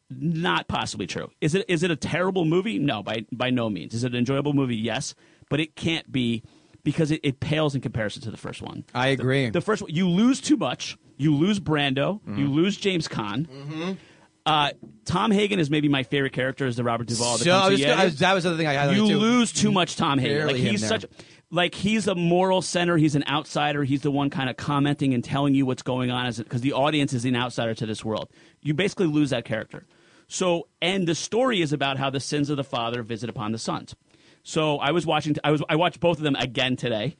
Not possibly true. Is it? Is it a terrible movie? No, by by no means. Is it an enjoyable movie? Yes, but it can't be because it, it pales in comparison to the first one. I agree. The first one, you lose too much. You lose Brando. You Mm-hmm. lose James Caan. Uh, Tom Hagen is maybe my favorite character as the Robert Duvall. the So I was I was- that was the other thing I highlighted You too. lose too much Tom Hagen. Barely Like he's such like he's a moral center. He's an outsider. He's the one kind of commenting and telling you what's going on because the audience is an outsider to this world. You basically lose that character. So and the story is about how the sins of the father visit upon the sons. So I was watching. I was I watched both of them again today.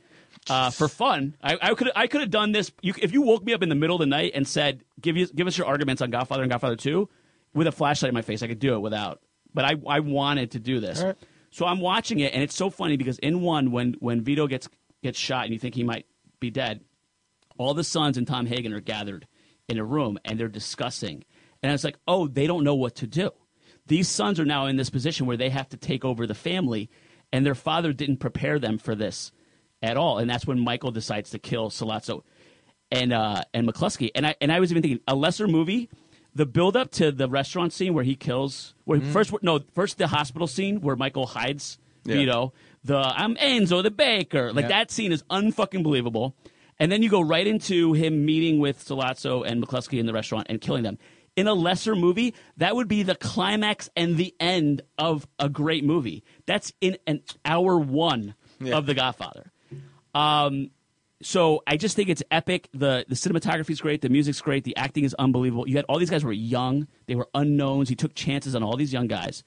Uh, for fun, I, could I could have done this. You, if you woke me up in the middle of the night and said, "Give you give us your arguments on Godfather and Godfather 2 with a flashlight in my face, I could do it without. But I I wanted to do this. So I'm watching it, and it's so funny because in one, when when Vito gets gets shot, and you think he might be dead, all the sons and Tom Hagen are gathered in a room, and they're discussing, and it's like, oh, they don't know what to do. These sons are now in this position where they have to take over the family, and their father didn't prepare them for this at all, and that's when Michael decides to kill Sollozzo and uh, and McCluskey. And I and I was even thinking a lesser movie. The build up to the restaurant scene where he kills, where first no, first the hospital scene where Michael hides Yeah. Vito. The I'm Enzo the baker, like Yeah. that scene is unfucking believable. And then you go right into him meeting with Sollozzo and McCluskey in the restaurant and killing them. In a lesser movie, that would be the climax and the end of a great movie. That's in an hour one of The Godfather. Um, so I just think it's epic. the The cinematography is great. The music's great. The acting is unbelievable. You had all these guys were young. They were unknowns. He took chances on all these young guys.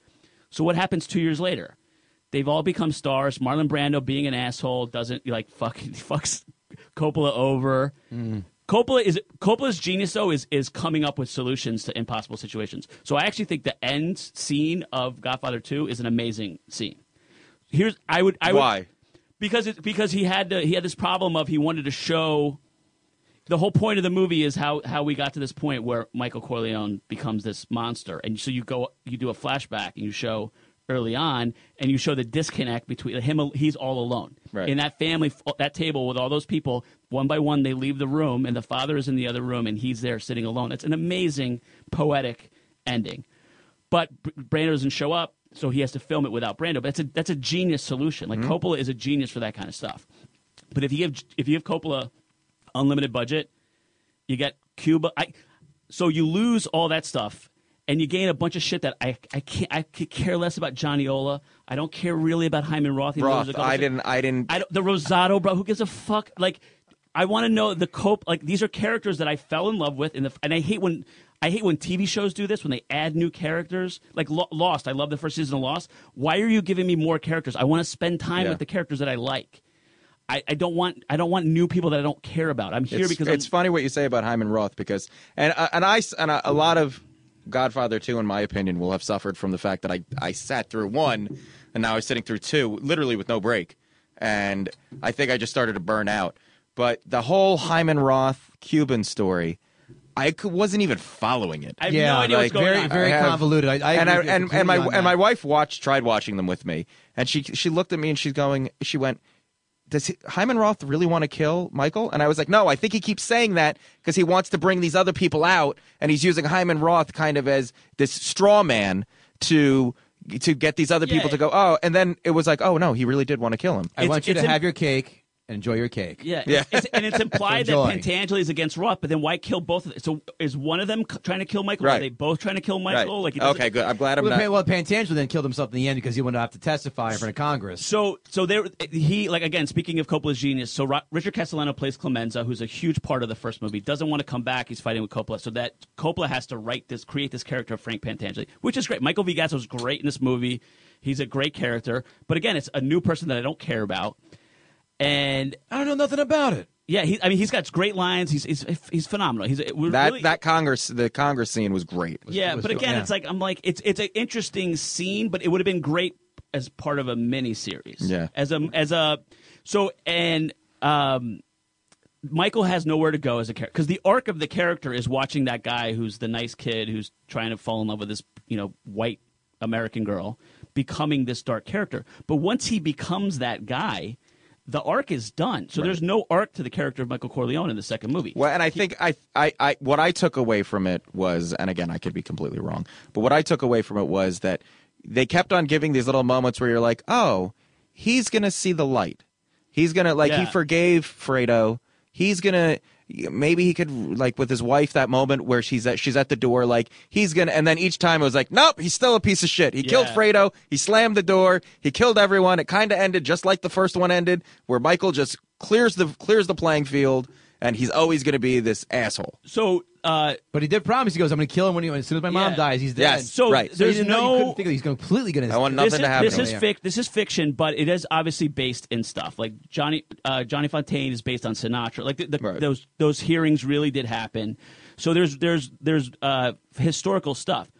So what happens two years later? They've all become stars. Marlon Brando, being an asshole, doesn't like fuck fucks Coppola over. Coppola is Coppola's genius though is is coming up with solutions to impossible situations. So I actually think the end scene of Godfather Two is an amazing scene. Here's I would I would Why? because it, because he had to, he had this problem of he wanted to show the whole point of the movie is how how we got to this point where Michael Corleone becomes this monster, and so you go you do a flashback and you show early on, and you show the disconnect between him. He's all alone Right. in that family, that table with all those people. One by one, they leave the room, and the father is in the other room, and he's there sitting alone. It's an amazing poetic ending. But Br- Brando doesn't show up, so he has to film it without Brando. But that's a that's a genius solution. Like mm-hmm. Coppola is a genius for that kind of stuff. But if you give if you give Coppola unlimited budget, you get Cuba. I, so you lose all that stuff, and you gain a bunch of shit that I I can't I could care less about Johnny Ola. I don't care really about Hyman Roth. Roth, I didn't. I didn't. I don't, the Rosato, bro. Who gives a fuck? Like, I want to know the cope. Like, these are characters that I fell in love with, in the, and I hate when I hate when TV shows do this when they add new characters. Like Lo- Lost, I love the first season of Lost. Why are you giving me more characters? I want to spend time Yeah. with the characters that I like. I, I don't want I don't want new people that I don't care about. I'm here it's, because it's I'm, funny what you say about Hyman Roth because and uh, and I and a, a lot of Godfather 2 in my opinion will have suffered from the fact that I I sat through one and now I'm sitting through two literally with no break and I think I just started to burn out but the whole Hyman Roth Cuban story I wasn't even following it I have Yeah, no idea like, what's going very, on. very I have- convoluted. I, I and agree with you and, and my on and my wife watched tried watching them with me and she she looked at me and she's going she went does he, Hyman Roth really want to kill Michael? And I was like, no, I think he keeps saying that because he wants to bring these other people out, and he's using Hyman Roth kind of as this straw man to to get these other Yeah, people to go. Oh, and then it was like, oh no, he really did want to kill him. I It's- want you to in- have your cake and enjoy your cake. Yeah, Yeah. It's, and it's implied that Enjoy. Pentangeli is against Roth, but then why kill both of them? So is one of them c- trying to kill Michael? Are Right. they both trying to kill Right. Michael? Like, okay, good. I'm glad I'm Well, not. Well, Pantangelo then killed himself in the end because he wanted to have to testify in front of Congress. So, so there, he like again. Speaking of Coppola's genius, so Ro- Richard Castellano plays Clemenza, who's a huge part of the first movie. Doesn't want to come back. He's fighting with Coppola, so that Coppola has to write this, create this character of Frank Pentangeli, which is great. Michael V. Gazzo's great in this movie. He's a great character, but again, it's a new person that I don't care about. And I don't know nothing about it. yeah, he, I mean, he's got great lines. He's he's, he's phenomenal. He's that really, that Congress the Congress scene was great. yeah, was but again, yeah. it's like I'm like it's it's an interesting scene, but it would have been great as part of a mini series. Yeah. As a as a so and um Michael has nowhere to go as a character because the arc of the character is watching that guy who's the nice kid who's trying to fall in love with this you know white American girl becoming this dark character. But once he becomes that guy, the arc is done. So there's no arc to the character of Michael Corleone in the second movie. Well, and I think I, I, I, what I took away from it was, and again, I could be completely wrong, but what I took away from it was that they kept on giving these little moments where you're like, oh, he's gonna see the light. He's gonna like he forgave Fredo. He's gonna maybe he could like with his wife that moment where she's at she's at the door like he's gonna and then each time it was like nope he's still a piece of shit. He killed Yeah. Fredo. He slammed the door. He killed everyone. It kind of ended just like the first one ended where Michael just clears the clears the playing field and he's always gonna be this asshole So uh, But he did promise. He goes, "I'm going to kill him when he, as soon as my mom Yeah. dies. He's dead." Yes. so Right. So there's you didn't know- you no couldn't think he's completely going to. I want this nothing is, to happen This to is him. fic- This is fiction, but it is obviously based in stuff. Like Johnny uh, Johnny Fontane is based on Sinatra. Like the, the, Right. those those hearings really did happen. So there's there's there's uh, historical stuff.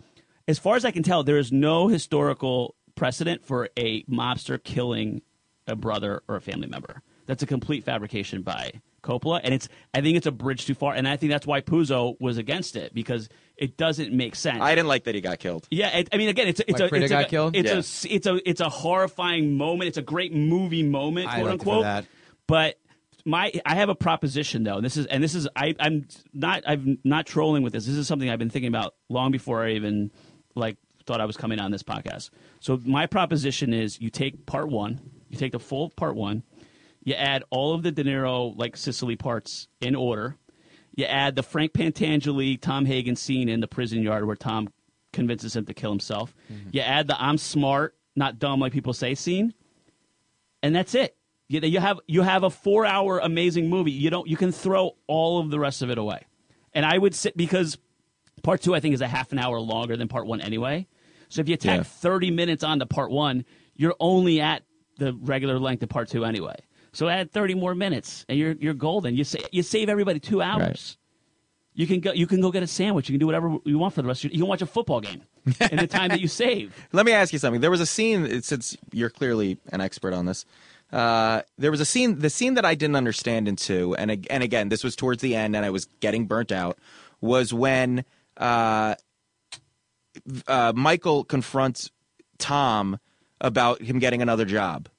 As far as I can tell, there is no historical precedent for a mobster killing a brother or a family member. That's a complete fabrication by Coppola, and it's I think it's a bridge too far, and I think that's why Puzo was against it because it doesn't make sense. I didn't like that he got killed Yeah, it, I mean, again, it's a, it's Like a Fredo it's got a, killed? It's Yeah. a it's a it's a horrifying moment. It's a great movie moment, quote liked it unquote. that. But my I have a proposition though. And this is and this is I I'm not I'm not trolling with this. This is something I've been thinking about long before I even like thought I was coming on this podcast. So my proposition is you take part one, you take the full part one, you add all of the De Niro like Sicily parts in order. You add the Frank Pentangeli, Tom Hagen scene in the prison yard where Tom convinces him to kill himself. Mm-hmm. You add the I'm smart, not dumb like people say scene, and that's it. You, you have you have a four hour amazing movie. You don't you can throw all of the rest of it away. And I would sit because part two I think is a half an hour longer than part one anyway. So if you tack Yeah. thirty minutes onto part one, you're only at the regular length of part two anyway. So add thirty more minutes, and you're you're golden. You sa- you save everybody two hours. Right. You can go. You can go get a sandwich. You can do whatever you want for the rest. of your You can watch a football game in the time that you save. Let me ask you something. There was a scene, since you're clearly an expert on this. Uh, there was a scene, the scene that I didn't understand in two, and and again, this was towards the end, and I was getting burnt out. Was when uh, uh, Michael confronts Tom about him getting another job.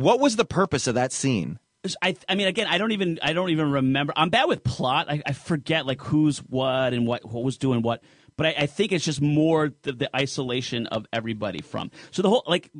What was the purpose of that scene? I, I mean, again, I don't even, I don't even remember. I'm bad with plot. I, I forget like who's what and what, what was doing what. But I, I think it's just more the, the isolation of everybody from. So the whole like,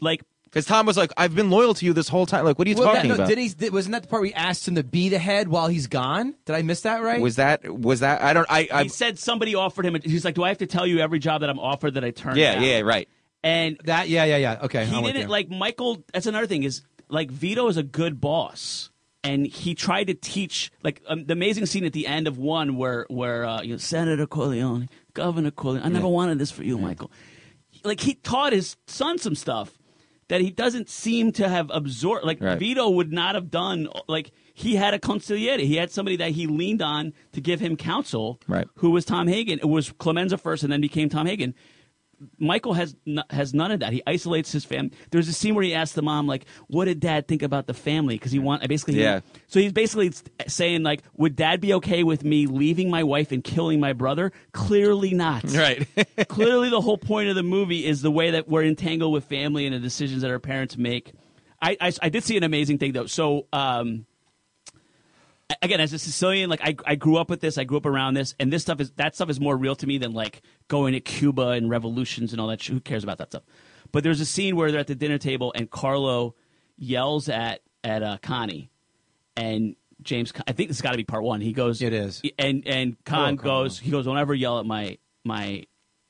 like Because Tom was like, "I've been loyal to you this whole time." Like, what are you Well, that- talking no, about? Did he? Did, wasn't that the part where he asked him to be the head while he's gone? Did I miss that right? Was that? Was that? I don't. I. I he said somebody offered him. He's like, do I have to tell you every job that I'm offered that I turned yeah. down? Yeah. Right. And that? Yeah, yeah, yeah. Okay, he I'm didn't like Michael. That's another thing is like Vito is a good boss, and he tried to teach like um, the amazing scene at the end of one where where uh, you know, Senator Corleone, Governor Corleone. I never wanted this for you, Michael. Like he taught his son some stuff that he doesn't seem to have absorbed. Like Right. Vito would not have done. Like he had a consigliere. He had somebody that he leaned on to give him counsel. Right. Who was Tom Hagen? It was Clemenza first, and then became Tom Hagen. Michael has n- has none of that. He isolates his family. There's a scene where he asks the mom, like, "What did Dad think about the family?" Because he want basically, Yeah. So he's basically saying, like, "Would Dad be okay with me leaving my wife and killing my brother?" Clearly not. Right. Clearly, the whole point of the movie is the way that we're entangled with family and the decisions that our parents make. I I, I did see an amazing thing though. So. um again as a sicilian like I, I grew up with this i grew up around this and this stuff is that stuff is more real to me than like going to cuba and revolutions and all that sh- who cares about that stuff but there's a scene where they're at the dinner table and carlo yells at at uh, connie and james i think this has got to be part one he goes It is. and and con Hello, Carlo. goes he goes don't ever yell at my my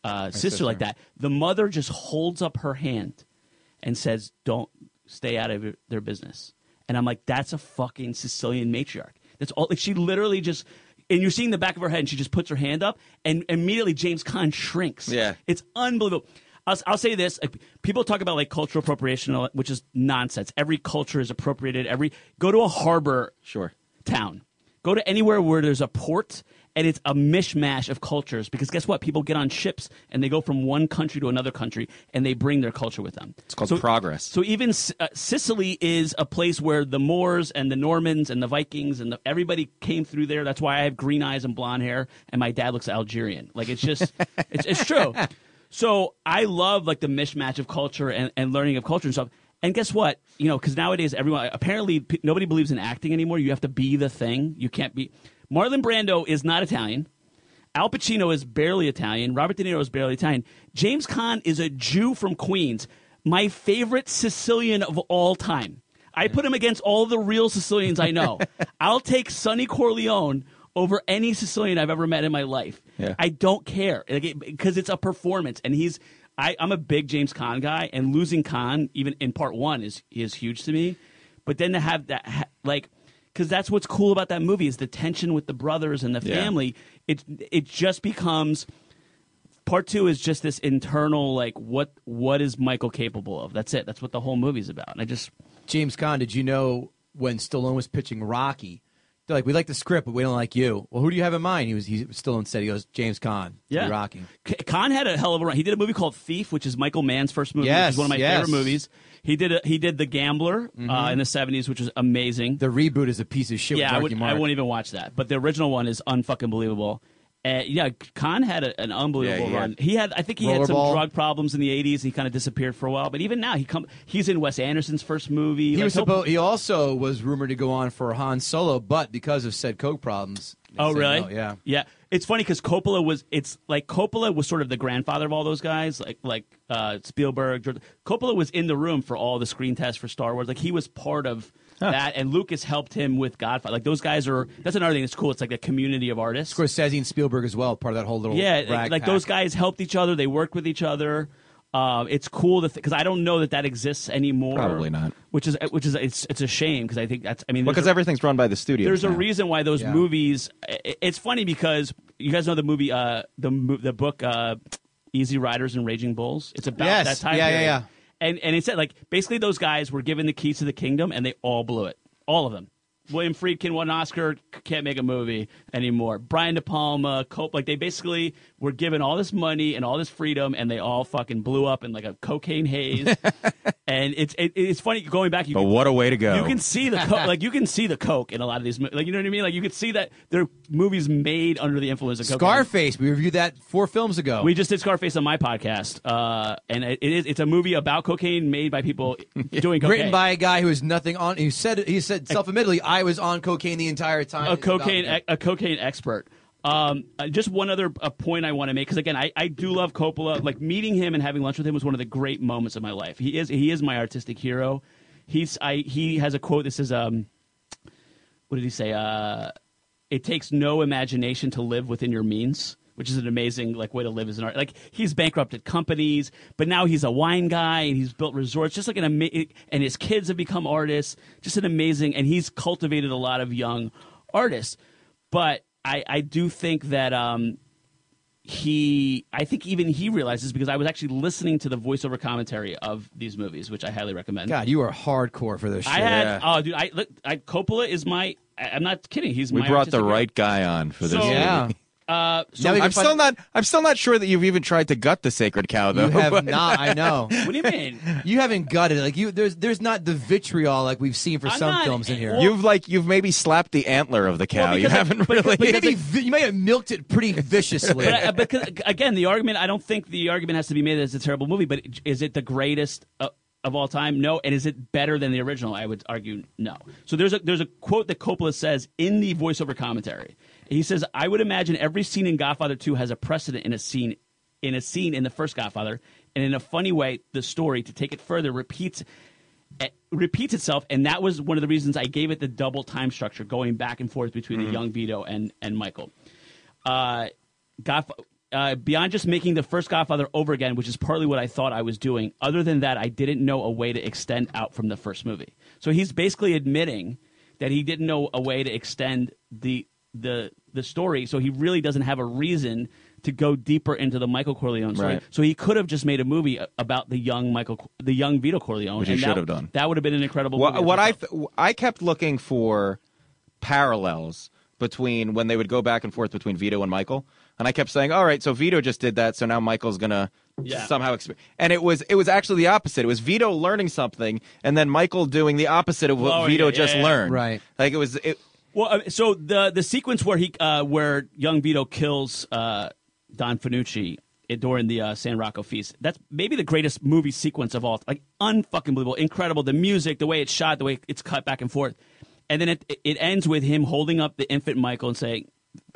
uh, sister, sister. like that the mother just holds up her hand and says, "Don't stay out of their business." And I'm like, "That's a fucking Sicilian matriarch." That's all. Like she literally just, and you're seeing the back of her head, and she just puts her hand up, and immediately James Caan shrinks. Yeah. it's unbelievable. I'll, I'll say this: like, people talk about like cultural appropriation, that, which is nonsense. Every culture is appropriated. Every go to a harbor Sure. town. Go to anywhere where there's a port and it's a mishmash of cultures because guess what? People get on ships and they go from one country to another country and they bring their culture with them. It's called progress. So even uh, Sicily is a place where the Moors and the Normans and the Vikings and the, everybody came through there. That's why I have green eyes and blonde hair and my dad looks Algerian. Like it's just it's, it's true. So I love like the mishmash of culture and, and learning of culture and stuff. And guess what? You know, because nowadays everyone apparently p- nobody believes in acting anymore. You have to be the thing. You can't be. Marlon Brando is not Italian. Al Pacino is barely Italian. Robert De Niro is barely Italian. James Caan is a Jew from Queens. My favorite Sicilian of all time. I put him against all the real Sicilians I know. I'll take Sonny Corleone over any Sicilian I've ever met in my life. Yeah. I don't care because it's a performance, and he's. I, I'm a big James Caan guy, and losing Caan even in part one is is huge to me. But then to have that, like, because that's what's cool about that movie is the tension with the brothers and the Yeah. family. It it just becomes part two is just this internal like what what is Michael capable of? That's it. That's what the whole movie's about. And I just James Caan, did you know when Stallone was pitching Rocky? They're like, we like the script, but we don't like you. Well, who do you have in mind? He was he Stallone said he goes James Caan. Yeah. Rocky. K- Caan had a hell of a run. He did a movie called Thief, which is Michael Mann's first movie, Yes, which is one of my yes. favorite movies. He did a, he did The Gambler uh, in the seventies, which was amazing. The reboot is a piece of shit. yeah, with I, would, I wouldn't even watch that. But the original one is unfucking believable. Uh, yeah, Caan had a, an unbelievable Yeah, he had- run. He had, I think, he had some Rollerball. drug problems in the '80s. He kind of disappeared for a while, but even now, he come. He's in Wes Anderson's first movie. He Like, was supposed. He also was rumored to go on for Han Solo, but because of said coke problems. Oh, really? no, yeah. yeah. It's funny because Coppola was. It's like Coppola was sort of the grandfather of all those guys, like like uh, Spielberg. George, Coppola was in the room for all the screen tests for Star Wars. Like he was part of that, and Lucas helped him with Godfather. Like those guys are. That's another thing that's cool. It's like a community of artists. Scorsese and Spielberg as well, part of that whole little Yeah, like, pack. those guys helped each other. They worked with each other. Uh, it's cool because I don't know that that exists anymore. Probably not. Which is which is it's it's a shame because I think that's I mean Because a- everything's run by the studio. there's a reason why those Yeah. movies. It's funny because you guys know the movie, uh, the the book, uh, Easy Riders and Raging Bulls. It's about Yes. that time Yeah, yeah, yeah. And and it said like basically those guys were given the keys to the kingdom and they all blew it, all of them. William Friedkin won an Oscar, can't make a movie anymore. Brian De Palma, Cope, like they basically were given all this money and all this freedom, and they all fucking blew up in like a cocaine haze. and it's it, it's funny going back. You But can- what a way to go. You can see the co- like you can see the coke in a lot of these. Like you know what I mean? Like you could see that they're movies made under the influence of cocaine. Scarface. We reviewed that four films ago. We just did Scarface on my podcast, uh, and it it is it's a movie about cocaine made by people doing cocaine. Written by a guy who is nothing on. He said he said self admittedly, I was on cocaine the entire time. a cocaine him. a cocaine expert. Um, uh, just one other uh, point I want to make because again, I, I do love Coppola. Like meeting him and having lunch with him was one of the great moments of my life. He is he is my artistic hero. He's I he has a quote that says um, what did he say? Uh, it takes no imagination to live within your means. Which is an amazing like way to live as an art. Like he's bankrupted companies, but now he's a wine guy and he's built resorts. Just like an ama- and his kids have become artists. Just an amazing, and he's cultivated a lot of young artists. But I, I do think that um, he, I think even he realizes because I was actually listening to the voiceover commentary of these movies, which I highly recommend. God, you are hardcore for this shit. I had, oh, dude, I look, I, Coppola is my. I, I'm not kidding. He's my we my brought the artistic right guy on for this. So- movie. yeah. Uh, so Now we can I'm find- still not. I'm still not sure that you've even tried to gut the sacred cow, though. You have but- not. I know. what do you mean? You haven't gutted like you. There's there's not the vitriol like we've seen for I'm some not- films in here. well- You've like you've maybe slapped the antler of the cow. Well, you because haven't but- really. but- you, may vi- you may have milked it pretty viciously. But I, because again, the argument I don't think the argument has to be made that it's a terrible movie, but is it the greatest uh, of all time? No, and is it better than the original? I would argue no. So there's a there's a quote that Coppola says in the voiceover commentary. He says, "I would imagine every scene in Godfather 2 has a precedent in a scene in a scene in the first Godfather, and in a funny way, the story to take it further repeats." it repeats itself, and that was one of the reasons I gave it the double time structure, going back and forth between the young Vito and and Michael. Uh, Godf- uh, beyond just making the first Godfather over again, which is partly what I thought I was doing. Other than that, I didn't know a way to extend out from the first movie. So he's basically admitting that he didn't know a way to extend the the the story. So he really doesn't have a reason to go deeper into the Michael Corleone story. Right. So he could have just made a movie about the young Michael, the young Vito Corleone, Which he and should that- have done. That would have been an incredible. What, movie what I th- I kept looking for parallels between when they would go back and forth between Vito and Michael, and I kept saying, "All right, so Vito just did that, so now Michael's gonna Yeah. somehow." Exp-. And it was it was actually the opposite. It was Vito learning something, and then Michael doing the opposite of what Oh, Vito yeah, just yeah, yeah. learned. Right. Like it was. It, Well, uh, so the the sequence where he uh, where young Vito kills uh, Don Fanucci eh, during the uh, San Rocco feast. That's maybe the greatest movie sequence of all. Like unfucking believable, incredible. The music, the way it's shot, the way it's cut back and forth, and then it it ends with him holding up the infant Michael and saying,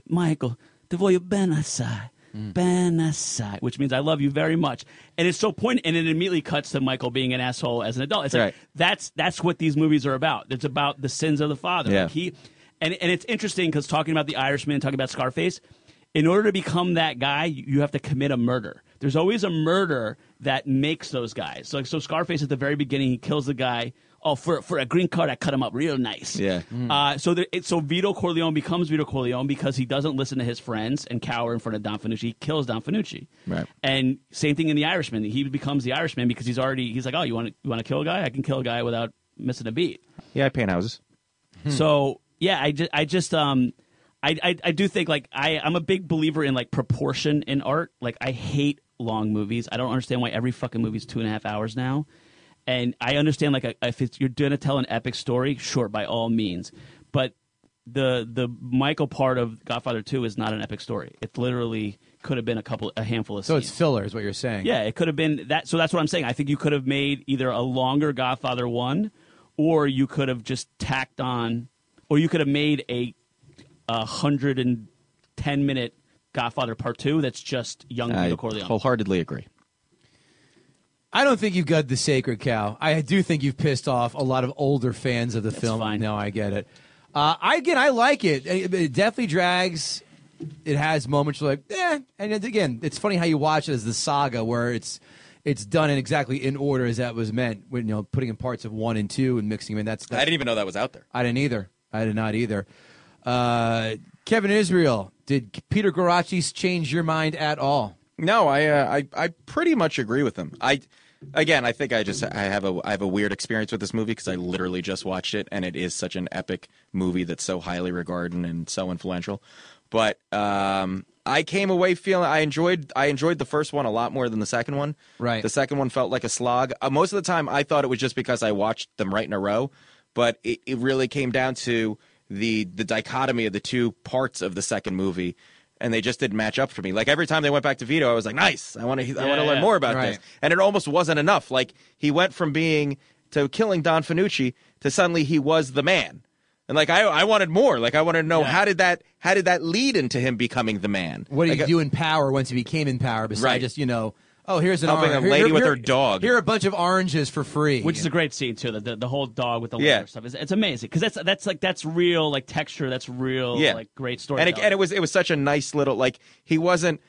"Michael, te voglio bene assai." Ben assai, which means I love you very much, and it's so poignant. And it immediately cuts to Michael being an asshole as an adult. It's like that's that's what these movies are about. It's about the sins of the father. Yeah. Like he and and it's interesting because talking about the Irishman, talking about Scarface, in order to become that guy, you you have to commit a murder. There's always a murder that makes those guys. So, like, so Scarface at the very beginning, he kills the guy. Oh, for for a green card, I cut him up real nice. Yeah. Uh, so there, it, so Vito Corleone becomes Vito Corleone because he doesn't listen to his friends and cower in front of Don Fanucci. He kills Don Fanucci. Right. And same thing in the Irishman. He becomes the Irishman because he's already he's like, oh, you want you want to kill a guy? I can kill a guy without missing a beat. yeah, I paint houses. So yeah, I just I just um I, I I do think like I I'm a big believer in like proportion in art. Like I hate long movies. I don't understand why every fucking movie is two and a half hours now. And I understand like if it's, you're gonna tell an epic story, sure, by all means. But the the Michael part of Godfather Two is not an epic story. It literally could have been a couple a handful of so scenes. it's filler, is what you're saying. Yeah, it could have been that. So that's what I'm saying. I think you could have made either a longer Godfather one, or you could have just tacked on, or you could have made a, a hundred and ten minute Godfather Part Two that's just young I Vito Corleone. wholeheartedly agree. I don't think you've got the sacred cow. I do think you've pissed off a lot of older fans of the film. fine. No, I get it. Uh, I again, I like it. It, it definitely drags. It has moments like, eh. And it- again, it's funny how you watch it as the saga, where it's it's done in exactly in order as that was meant. When you know, putting in parts of one and two and mixing them in. That's, that's I didn't even know that was out there. I didn't either. I did not either. Uh, Kevin Israel, did Peter Garachi change your mind at all? No, I, uh, I I pretty much agree with him. I again, I think I just I have a I have a weird experience with this movie because I literally just watched it and it is such an epic movie that's so highly regarded and so influential. but um, I came away feeling I enjoyed I enjoyed the first one a lot more than the second one. Right. The second one felt like a slog. Uh, most of the time, I thought it was just because I watched them right in a row, but it, it really came down to the the dichotomy of the two parts of the second movie. And they just didn't match up for me. Like every time they went back to Vito, I was like, "Nice! I want to, I want to Yeah, learn more about Right. this." And it almost wasn't enough. Like he went from being to killing Don Fanucci to suddenly he was the man. And like I, I wanted more. Like I wanted to know how did that, how did that lead into him becoming the man? What did Like, he do in power once he became in power? Besides Right. just you know, oh here's an Helping orange. a lady here, with here- her dog. Here are a bunch of oranges for free. Which is a great scene too. The the, the whole dog with the Yeah. stuff. It's, it's amazing because that's that's like that's real like texture. That's real Yeah. like great story. and it, and it was it was such a nice little like he wasn't s-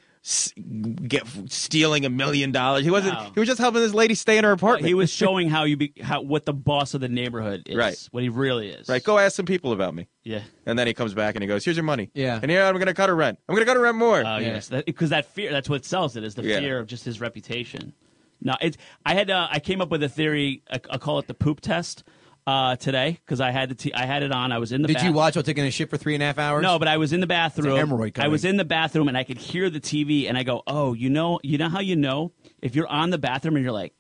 get stealing a million dollars. He wasn't. No. He was just helping this lady stay in her apartment. he was showing how you be how what the boss of the neighborhood is. Right. What he really is. right. Go ask some people about me. Yeah. And then he comes back and he goes, "Here's your money." Yeah. And here I'm going to cut her rent. I'm going to cut her rent more. Oh yes, because that, fear. That's what sells it. Is the Yeah. fear of just his reputation. No, it's. I had. Uh, I came up with a theory. I, I call it the poop test. Uh, today because I had the t- I had it on. I was in the. Bathroom. Did you watch while taking a shit for three and a half hours? No, but I was in the bathroom. hemorrhoid I was in the bathroom and I could hear the TV and I go, "Oh, you know, you know how you know if you're on the bathroom and you're like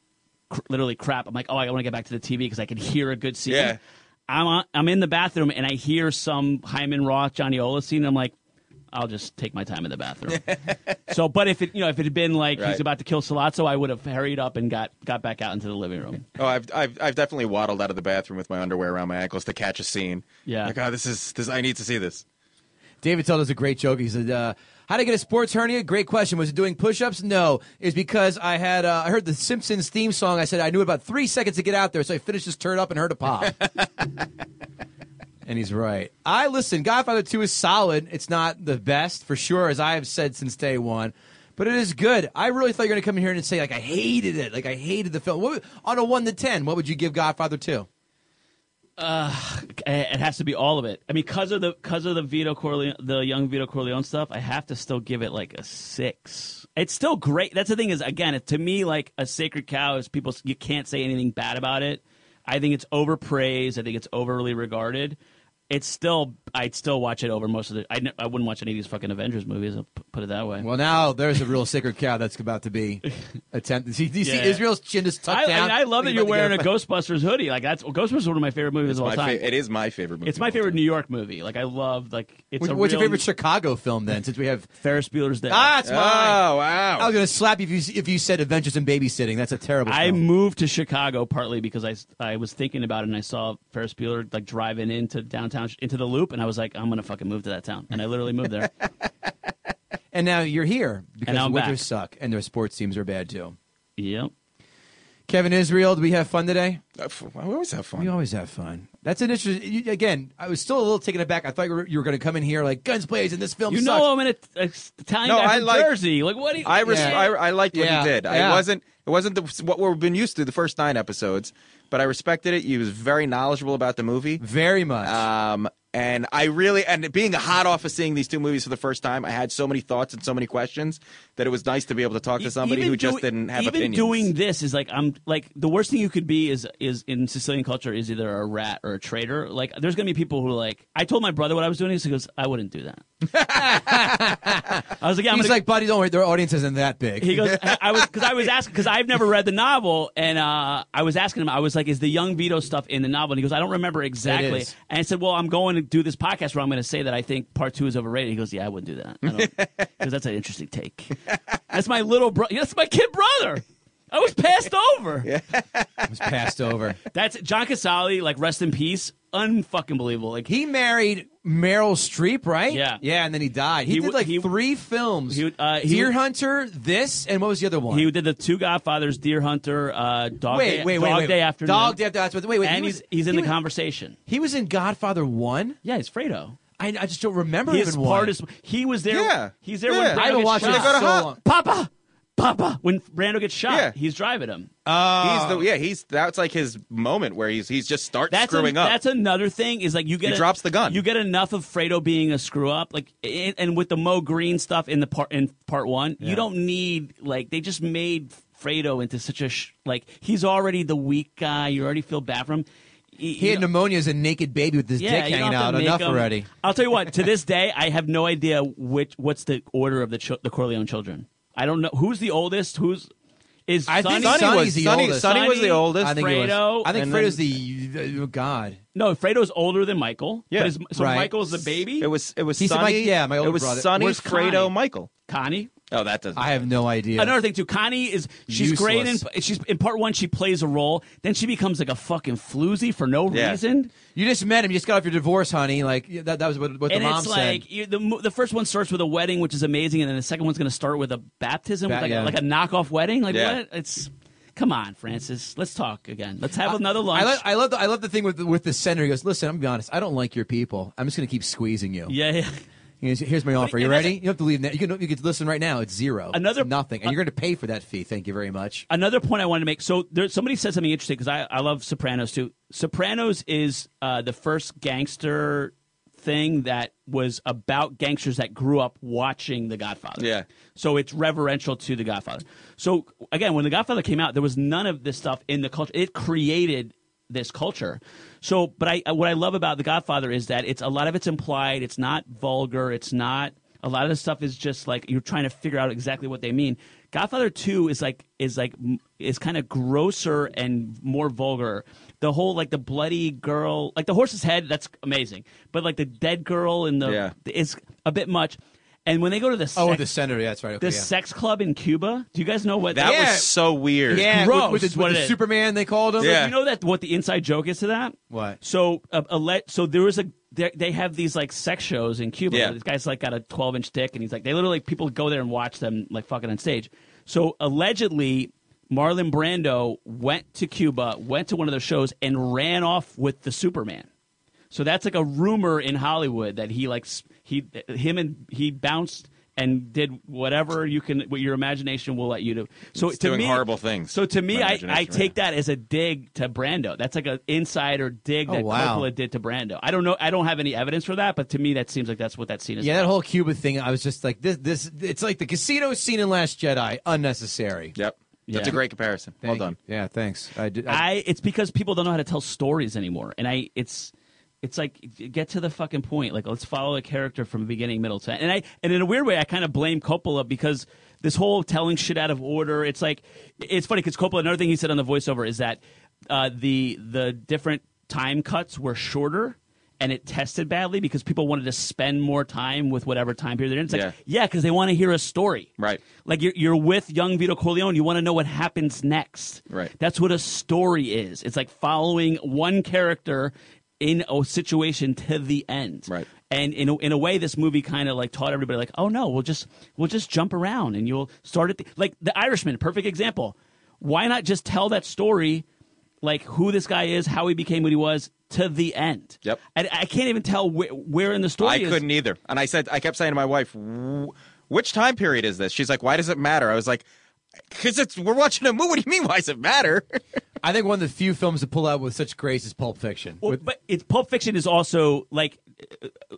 cr- literally crap." I'm like, "Oh, I want to get back to the TV because I can hear a good scene." Yeah. I'm on, I'm in the bathroom and I hear some Hyman Roth, Johnny Ola scene. And I'm like, I'll just take my time in the bathroom. so, but if it you know if it had been like Right. he's about to kill Sollozzo, I would have hurried up and got got back out into the living room. Oh, I've, I've I've definitely waddled out of the bathroom with my underwear around my ankles to catch a scene. Yeah. Like, oh, this is this. I need to see this. David told us a great joke. He said, uh, "How to get a sports hernia? Great question. Was it doing push-ups? No. It's because I had uh, I heard the Simpsons theme song. I said I knew about three seconds to get out there, so I finished this turn up and heard a pop." and he's right. I listen. Godfather Two is solid. It's not the best for sure, as I have said since day one. But it is good. I really thought you were going to come in here and say like I hated it, like I hated the film. What, on a one to ten, what would you give Godfather Two? Uh, it has to be all of it. I mean, because of the because of the Vito Corleone, the young Vito Corleone stuff, I have to still give it like a six. It's still great. That's the thing is, again, it, to me, like a sacred cow is people. You can't say anything bad about it. I think it's overpraised. I think it's overly regarded. It's still, I'd still watch it over most of the. I, n- I wouldn't watch any of these fucking Avengers movies. I'll p- put it that way. Well, now there's a real sacred cow that's about to be attempted. See, do you see Yeah. Israel's chin is tucked I, I, down? mean, I love that you're wearing a get Ghostbusters hoodie. Like that's Ghostbusters is one of my favorite movies It's of all my time. fa- it is my favorite movie. it's my favorite New York movie. Like I love like it's Which- a What's your favorite Chicago film then? Since we have Ferris Bueller's Day. ah, it's mine. Oh wow! I was gonna slap you if you if you said Adventures in Babysitting. That's a terrible. I film. moved to Chicago partly because I, I was thinking about it and I saw Ferris Bueller like driving into downtown into the loop and I was like I'm gonna fucking move to that town and I literally moved there. and now you're here because now I'm winters back. suck and their sports teams are bad too. yep. Kevin Israel, do we have fun today? Uh, we always have fun. We always have fun. That's an interesting. You, again, I was still a little taken aback. I thought you were, you were going to come in here like guns blazing. In this film You sucks. know I'm an It- Italian No, guy I from like- Jersey. Like what? Do you, I, res- Yeah. I I liked what Yeah, he did. yeah. I wasn't. It wasn't the, what we've been used to the first nine episodes, but I respected it. He was very knowledgeable about the movie. very much. Um, and I really, and being hot off of seeing these two movies for the first time, I had so many thoughts and so many questions that it was nice to be able to talk to somebody Even who just doing- didn't have even opinions. doing this is like I'm like the worst thing you could be is is in Sicilian culture is either a rat or a traitor. Like there's gonna be people who are like I told my brother what I was doing. He goes I wouldn't do that. I was like yeah, I'm He's gonna, like, buddy, don't worry. Their audience isn't that big. He goes. I I was because I was asking because I've never read the novel, and uh, I was asking him. I was like, "Is the young Vito stuff in the novel?" And he goes, "I don't remember exactly." And I said, "Well, I'm going to do this podcast where I'm going to say that I think part two is overrated." He goes, "Yeah, I wouldn't do that because that's an interesting take." That's my little brother. That's my kid brother. I was passed over. I was passed over. That's John Cazale. Like rest in peace. Unfucking believable. Like He married Meryl Streep, right? Yeah. yeah, and then he died. He, He did like he- three films: he uh, he Deer Hunter, this, and what was the other one? he did the two Godfathers, Deer Hunter, uh, Dog wait, Day, wait, wait, Dog wait. Day Afternoon, Dog Day After. That's what. Wait, wait. and he he's was, he's in he the was- conversation. He was in Godfather One. Yeah, he's Fredo. I, I just don't remember His even part one. is he was there. Yeah. he's there Yeah. when I haven't watched it so long. Papa, Papa. When Brando gets shot, Yeah. he's driving him. he's the oh. yeah. He's that's like his moment where he's he's just starts That's screwing a, up. That's another thing. Is like you get He a- drops the gun. You get enough of Fredo being a screw up, like and and with the Moe Greene stuff in the part in part one, you don't need like they just made Fredo into such a sh- like he's already the weak guy. You already feel bad for him. he, He had pneumonia as a naked baby with his yeah, dick you don't hanging have to out. make Enough him- already. I'll tell you what. To this day, I have no idea which what's the order of the ch- the Corleone children. I don't know who's the oldest. Who's is I Sonny? think Sonny Sonny's was- the Sonny- oldest. Sonny was the oldest. I think he was. Fredo, I think Fredo's then- the oh, God. No, Fredo's older than Michael. Yeah. but his, so Right. Michael's the baby. It was it was He's Sonny. my- yeah, my older it was brother. Sonny, Where's Fredo, Connie? Michael. Connie. Oh, that doesn't. I have no idea. Another thing too, Connie is she's great in she's in part one. She plays a role, then she becomes like a fucking floozy for no Yeah. reason. You just met him. You just got off your divorce, honey. Like that, that was what, what the and mom it's said. like you, the mo- the first one starts with a wedding, which is amazing, and then the second one's going to start with a baptism, Ba- with like, yeah. a, like a knockoff wedding. Like Yeah. what? It's come on, Francis. Let's talk again. Let's have another lunch. I, love, I love the I love the thing with the, with the senator. He goes, "Listen, I'm gonna be honest. I don't like your people. I'm just gonna keep squeezing you. yeah, yeah. Here's, here's my offer. You ready? You have to leave now. You can you can listen right now. It's zero. Another- It's nothing, and you're going to pay for that fee. Thank you very much. Another point I wanted to make. So there, somebody said something interesting because I, I love Sopranos too. Sopranos is uh, the first gangster thing that was about gangsters that grew up watching The Godfather. Yeah. So it's reverential to The Godfather. So again, when The Godfather came out, there was none of this stuff in the culture. It created this culture. So, but I what I love about The Godfather is that it's a lot of it's implied. It's not vulgar. It's not a lot of the stuff is just like you're trying to figure out exactly what they mean. Godfather Two is like is like is kind of grosser and more vulgar. The whole like the bloody girl, like the horse's head, that's amazing. But like the dead girl in the Yeah. is a bit much. And when they go to the Oh, sex, the senator. Yeah, that's right. Okay, the yeah. sex club in Cuba, do you guys know what that Yeah. was so weird. yeah, gross, with, with the, what with it the is. Superman they called him. Yeah. you know that what the inside joke is to that? What? So uh, a le- so there was a there, they have these like sex shows in Cuba. Yeah. where This guy's like got a 12 inch dick, and he's like they literally people go there and watch them like fucking on stage. So allegedly, Marlon Brando went to Cuba, went to one of their shows, and ran off with the Superman. So that's like a rumor in Hollywood that he like s- he him and he bounced and did whatever you can what your imagination will let you do. So It's to doing me, horrible things. So to me, I, I take yeah. that as a dig to Brando. That's like an insider dig Oh, that wow. Coppola did to Brando. I don't know. I don't have any evidence for that, but to me, that seems like that's what that scene is. Yeah, that whole Cuba thing. I was just like, this. This. It's like the casino scene in Last Jedi. Unnecessary. Yep. That's Yeah. a great comparison. Thank well done. you. Yeah, thanks. I did. I, I it's because people don't know how to tell stories anymore, and I it's it's like get to the fucking point. Like let's follow a character from beginning, middle to end. And I and in a weird way, I kind of blame Coppola because this whole telling shit out of order. It's like it's funny because Coppola. Another thing he said on the voiceover is that uh, the the different time cuts were shorter. And it tested badly because people wanted to spend more time with whatever time period they're in. It's like, Yeah. yeah, because they want to hear a story. Right. Like you're, you're with young Vito Corleone, you want to know what happens next. Right. That's what a story is. It's like following one character in a situation to the end. Right. And in a, in a way, this movie kind of like taught everybody like, oh no, we'll just we'll just jump around and you'll start at the, like the Irishman, perfect example. Why not just tell that story, like who this guy is, how he became what he was, to the end. Yep. And I can't even tell where, where in the story. I is. couldn't either. And I said, I kept saying to my wife, "Which time period is this?" She's like, "Why does it matter?" I was like, "Because it's we're watching a movie. What do you mean? Why does it matter?" I think one of the few films to pull out with such grace is Pulp Fiction. Well, With- but it's Pulp Fiction is also like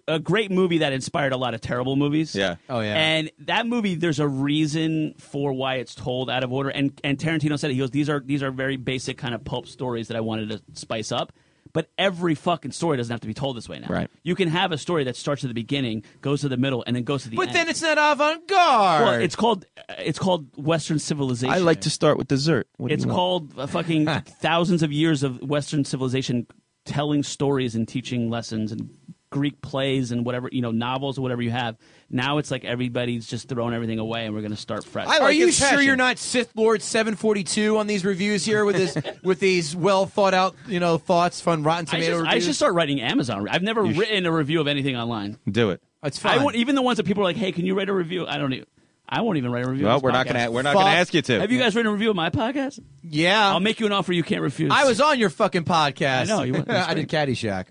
a great movie that inspired a lot of terrible movies. Yeah. Oh, yeah. And that movie, there's a reason for why it's told out of order. And and Tarantino said it. He goes, "These are these are very basic kind of pulp stories that I wanted to spice up." But every fucking story doesn't have to be told this way now. Right. You can have a story that starts at the beginning, goes to the middle, and then goes to the end. but end. then it's not avant garde. well, it's called it's called Western civilization. I like to start with dessert. What do It's you want? called uh, fucking thousands of years of Western civilization telling stories and teaching lessons and Greek plays and whatever you know novels or whatever you have. Now it's like everybody's just throwing everything away and we're going to start fresh. I Are you his sure passion. you're not Sith Lord 742 on these reviews here with this with these well thought out you know thoughts from Rotten I, Tomato just, I should start writing Amazon. I've never You sh- written a review of anything online. Do it. It's I fine. won't even the ones that people are like, "Hey, can you write a review?" I don't even. I won't even write a review. Well, we're not gonna we're not Fuck. gonna ask you to. Have you guys written a review of my podcast? yeah, I'll make you an offer you can't refuse. I was on your fucking podcast. I know, you were- I did Caddyshack.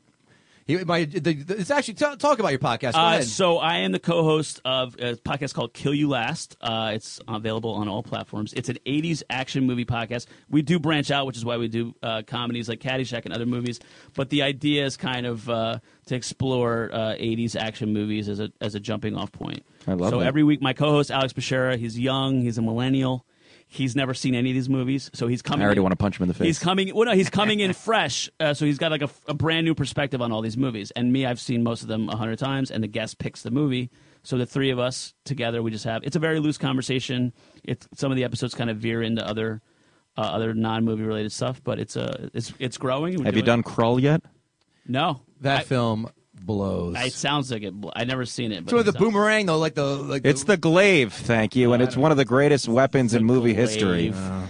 He, my, the, the, it's actually t- talk about your podcast. Go Uh, ahead. so I am the co-host of a podcast called Kill You Last. Uh, it's available on all platforms. It's an '80s action movie podcast. We do branch out, which is why we do uh, comedies like Caddyshack and other movies. But the idea is kind of uh, to explore uh, '80s action movies as a as a jumping off point. I love So that. every week, my co-host Alex Bashera, he's young, he's a millennial. He's never seen any of these movies, so he's coming. I already in- want to punch him in the face. He's coming. Well, no, he's coming in fresh, uh, so he's got like a, a brand new perspective on all these movies. And me, I've seen most of them a hundred times, and the guest picks the movie. So the three of us together, we just have. It's a very loose conversation. It's some of the episodes kind of veer into other. Uh, other non-movie related stuff, but it's uh, it's it's growing. We're Have you doing- done Krull yet? No, That I- film blows. It sounds like it. I never seen it. But So it the sounds- boomerang though, like the like It's the glaive, thank you, and it's one of the greatest weapons in movie history. glaive.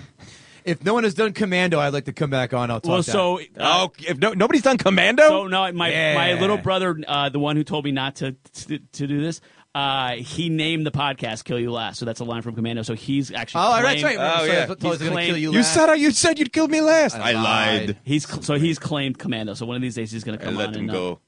If no one has done Commando, I'd like to come back on. I'll talk. Well, that. so uh, Oh, if no, nobody's done Commando. So no, my Yeah. my little brother, uh, the one who told me not to to, to do this, uh, he named the podcast "Kill You Last." So that's a line from Commando. So he's actually Oh, that's claimed- right. Oh, so yeah. I thought I was He's gonna kill you. you last. said you said you'd kill me last. I lied. He's so he's claimed Commando. So one of these days he's going to I come let on him and uh, go.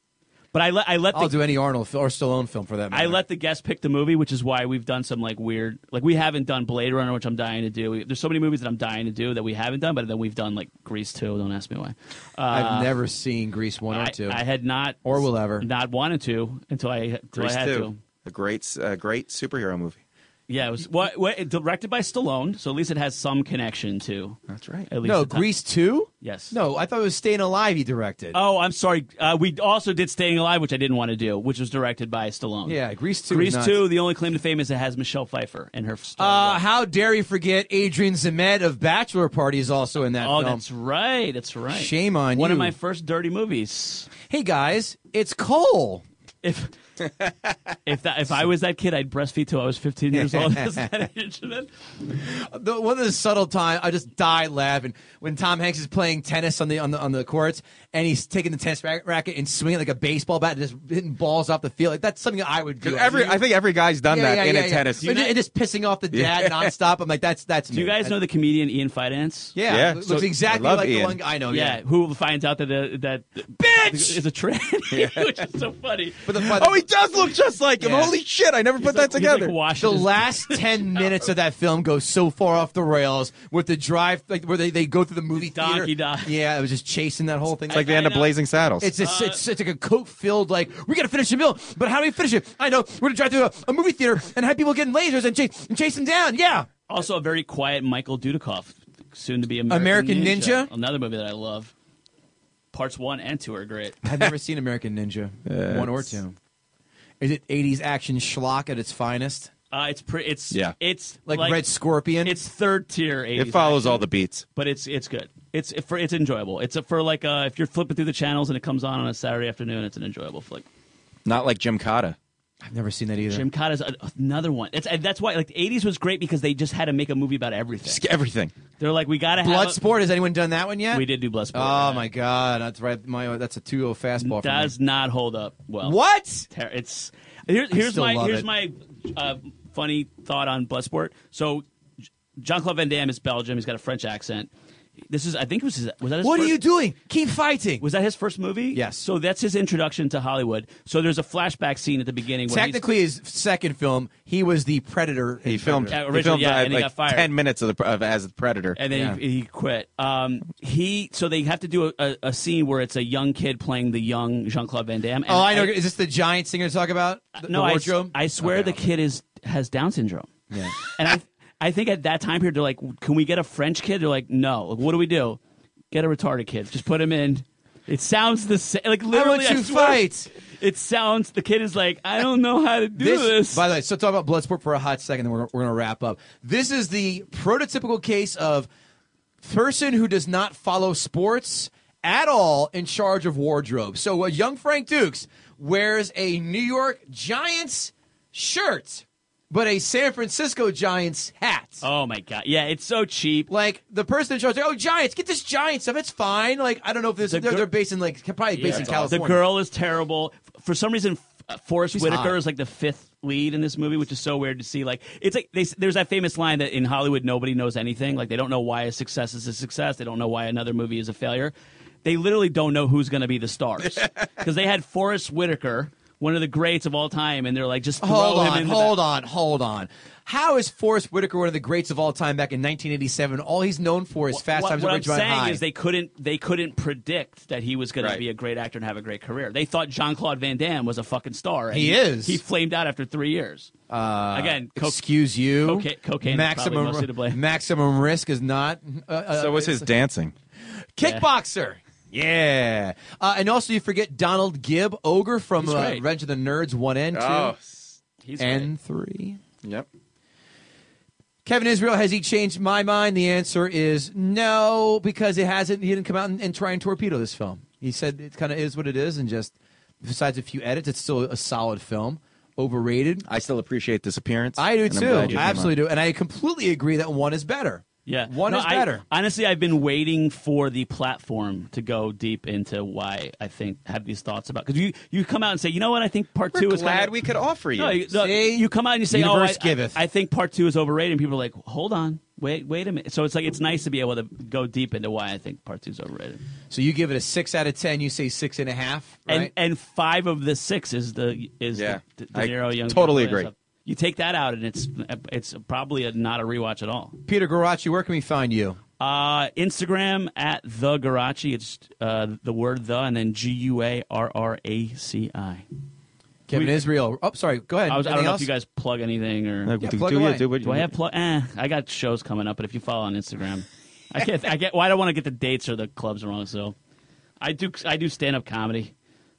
But I let I let I'll the do any Arnold or Stallone film for that. Matter. I let the guest pick the movie, which is why we've done some like weird, like we haven't done Blade Runner, which I'm dying to do. We- There's so many movies that I'm dying to do that we haven't done, but then we've done like Grease too. Don't ask me why. Uh, I've never seen Grease one or I, two. I had not Or will ever. not wanted to until I until Grease I had two, to. a great, uh, great superhero movie. Yeah, it was what, what directed by Stallone, so at least it has some connection to. That's right. At least no, the time- Grease two. Yes. No, I thought it was Staying Alive. He directed. Oh, I'm sorry. Uh, we also did Staying Alive, which I didn't want to do, which was directed by Stallone. yeah, Grease two. Grease two. The only claim to fame is it has Michelle Pfeiffer and her. star Uh, how dare you forget Adrian Zmed of Bachelor Party is also in that oh, film. that's right. That's right. Shame on One you. One of my first dirty movies. Hey guys, it's Cole. If if that if I was that kid, I'd breastfeed till I was 15 years old. Is that age of it? The, one of the subtle time I just die laughing when Tom Hanks is playing tennis on the on the on the courts and he's taking the tennis racket and swinging like a baseball bat and just hitting balls off the field. Like that's something I would do. every, I think every guy's done Yeah, that yeah, in yeah, a yeah. tennis. And, and just pissing off the dad Yeah. nonstop. I'm like, that's that's. Do you guys know the comedian Ian Fidance? Yeah, Yeah. looks So- exactly I love like the one. guy I know. Yeah, Yeah, who finds out that uh, that Bitch! is a tranny, which is so funny. But the, but the- oh, he does look just like him. Yeah. Holy shit! I never put He's that like- he's like together. washing the last 10 minutes of that film goes so far off the rails with the drive like where they, they go through the movie Donkey theater. dog. yeah it was just chasing that whole thing it's like they end up Blazing Saddles. it's just, uh, it's, it's like a coke filled like we gotta finish the meal but how do we finish it i know we're gonna drive through a, a movie theater and have people getting lasers and chase, and chase them down yeah Also, a very quiet Michael Dudikoff, soon to be American, American Ninja? Another movie that I love. Parts one and two are great. i've never seen american ninja one or two is it 80s action schlock at its finest Uh, it's pretty. It's Yeah. It's like, red scorpion It's third tier. 80s it follows action, all the beats. but it's it's good. It's for it's enjoyable. It's a, for like uh, if you're flipping through the channels and it comes on on a Saturday afternoon, it's an enjoyable flick. Not like Gymkata. I've never seen that either Gymkata's a, another one. It's, that's why like the 80s was great because they just had to make a movie about everything. Just everything. They're like we got to have a- bloodsport has anyone done that one yet We did do Bloodsport. oh yeah. my god that's right my that's a 2-0 fastball for me. Does not hold up well. what Ter- It's here, here's still my love here's it. my uh, funny thought on Bloodsport. So Jean Claude Van Damme is Belgium. He's got a French accent. This is I think it was his, was that his what are you doing keep fighting Was that his first movie? Yes. So that's his introduction to Hollywood. So there's a flashback scene at the beginning. Where he's- Technically, his second film, he was the predator. He in filmed, Yeah, he originally, filmed yeah, uh, and he like got fired. ten minutes of the of, as the Predator. and then Yeah. he, he quit. Um, he so they have to do a, a, a scene where it's a young kid playing the young Jean Claude Van Damme. And Oh, I know. Is this the giant singer to talk about? The, no, the I, wardrobe. I swear Okay, the kid is has Down syndrome. Yeah. And I I think at that time period they're like, can we get a French kid? They're like, no. Like, what do we do? Get a retarded kid. Just put him in. It sounds the same. Like I literally, to swear, fight. It sounds. The kid is like, I don't know how to do this. By the way, so talk about Bloodsport for a hot second, then we're, we're going to wrap up. This is the prototypical case of person who does not follow sports at all in charge of wardrobe. So, a young Frank Dux wears a New York Giants shirt, but a San Francisco Giants hat. oh my god! Yeah, it's so cheap. Like the person in charge, like, oh Giants, get this Giants stuff. It's fine. Like I don't know if this The they're, gir- they're based in like probably based in California. The girl is terrible. For some reason, Forest She's Whitaker hot. is like the fifth lead in this movie, which is so weird to see. Like, it's like they, there's that famous line that in Hollywood nobody knows anything. Like, they don't know why a success is a success. They don't know why another movie is a failure. They literally don't know who's going to be the stars because they had Forest Whitaker. One of the greats of all time, and they're like, just Hold him on, in the hold back. on, hold on. How is Forest Whitaker one of the greats of all time back in 1987? All he's known for is Fast what, Times what at I'm saying High. is they couldn't they couldn't predict that he was going Right. to be a great actor and have a great career. They thought Jean Claude Van Damme was a fucking star. and He is. He flamed out after three years. uh, Again, coke- excuse you. cocaine- cocaine maximum mostly to blame. maximum risk is not. Uh, uh, So was his dancing. kickboxer. Yeah, uh, and also you forget Donald Gibb, ogre from He's uh, great. Revenge of the Nerds one and two Oh, He's and three. yep. Kevin Israel, has he changed my mind? The answer is no, because it hasn't. He didn't come out and, and try and torpedo this film. He said it kind of is what it is, and just besides a few edits, it's still a solid film. Overrated. I still appreciate this appearance. I do and I'm too. glad you I came absolutely do, and I completely agree that one is better. Yeah, One No, is I- better. honestly, I've been waiting for the platform to go deep into why I think have these thoughts about because you you come out and say, you know what, I think part We're two is glad we could offer you. No, you, no, you come out and you say, oh, Universe "Oh, I, giveth. I, I think part two is overrated," and people are like, "Hold on, wait, wait a minute." So it's like it's nice to be able to go deep into why I think part two is overrated. So you give it a six out of ten. You say six and a half, right? And and five of the six is the is Yeah. the, the I De young totally agree. stuff. You take that out, and it's it's probably a, not a rewatch at all. Peter Guarraci, where can we find you? Uh, Instagram at the Guarraci. It's uh, the word the and then G U A R R A C I. Kevin We- Israel. Oh, sorry. Go ahead. I, was, I don't Anything know else? if you guys plug anything or. Yeah, do, plug do, away. you, do, what, Do I have plug? Eh, I got shows coming up, but if you follow on Instagram, I get I get. Well, I don't want to get the dates or the clubs wrong, so I do I do stand up comedy.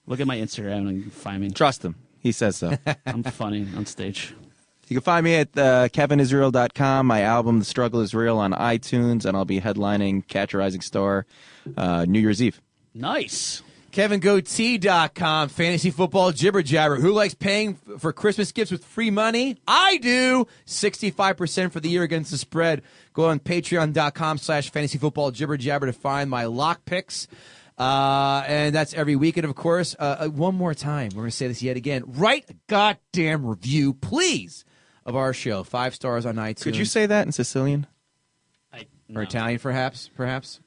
Look at my Instagram and you can find me. Trust him. He says so. I'm funny on stage. You can find me at uh, kevinisrael.com. My album, The Struggle is Real, on iTunes, and I'll be headlining Catch a Rising Star uh, New Year's Eve. Nice. KevinGoatee.com, fantasy football jibber jabber. Who likes paying f- for Christmas gifts with free money? I do. 65% for the year against the spread. Go on patreon.com slash fantasy football jibber jabber to find my lock picks. Uh, and that's every weekend, of course. Uh, uh, one more time, we're going to say this yet again. Write a goddamn review, please, of our show. Five stars on iTunes. Could you say that in Sicilian? I, Or. Italian, perhaps? Perhaps?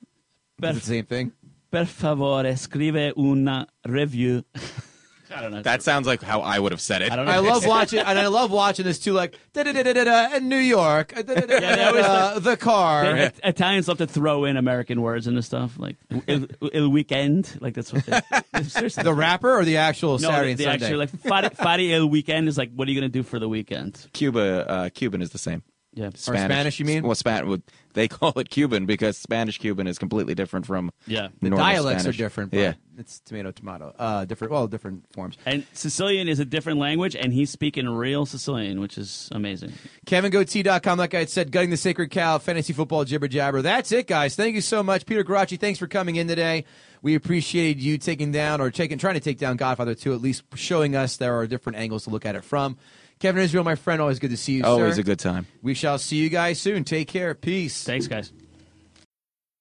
Per, Is it the same thing? per favore, scrive una review. I don't know. That sounds like how I would have said it. I don't know. I love watching, and I love watching this too. Like da da da da da da in New York, da, da, da, da, they always da, like- the car. They- Italians love to throw in American words into stuff like il, il weekend. Like that's what they, seriously. The rapper or the actual no, Saturday the, and the Sunday? actual like fare, fare el weekend is like what are you gonna do for the weekend? Cuba, uh, Cuban is the same. Yeah, Spanish, you mean? Well, Span- they call it Cuban because Spanish Cuban is completely different from yeah. the normal dialects Spanish. are different. But Yeah. it's tomato, tomato. Uh, different. Well, different forms. And Sicilian is a different language, and he's speaking real Sicilian, which is amazing. KevinGoatee.com, like I had said, gutting the sacred cow, fantasy football jibber jabber. That's it, guys. Thank you so much, Peter Guarraci. Thanks for coming in today. We appreciate you taking down or taking, trying to take down Godfather 2, at least showing us there are different angles to look at it from. Kevin Israel, my friend, always good to see you. Always sir. a good time. We shall see you guys soon. Take care. Peace. Thanks, guys.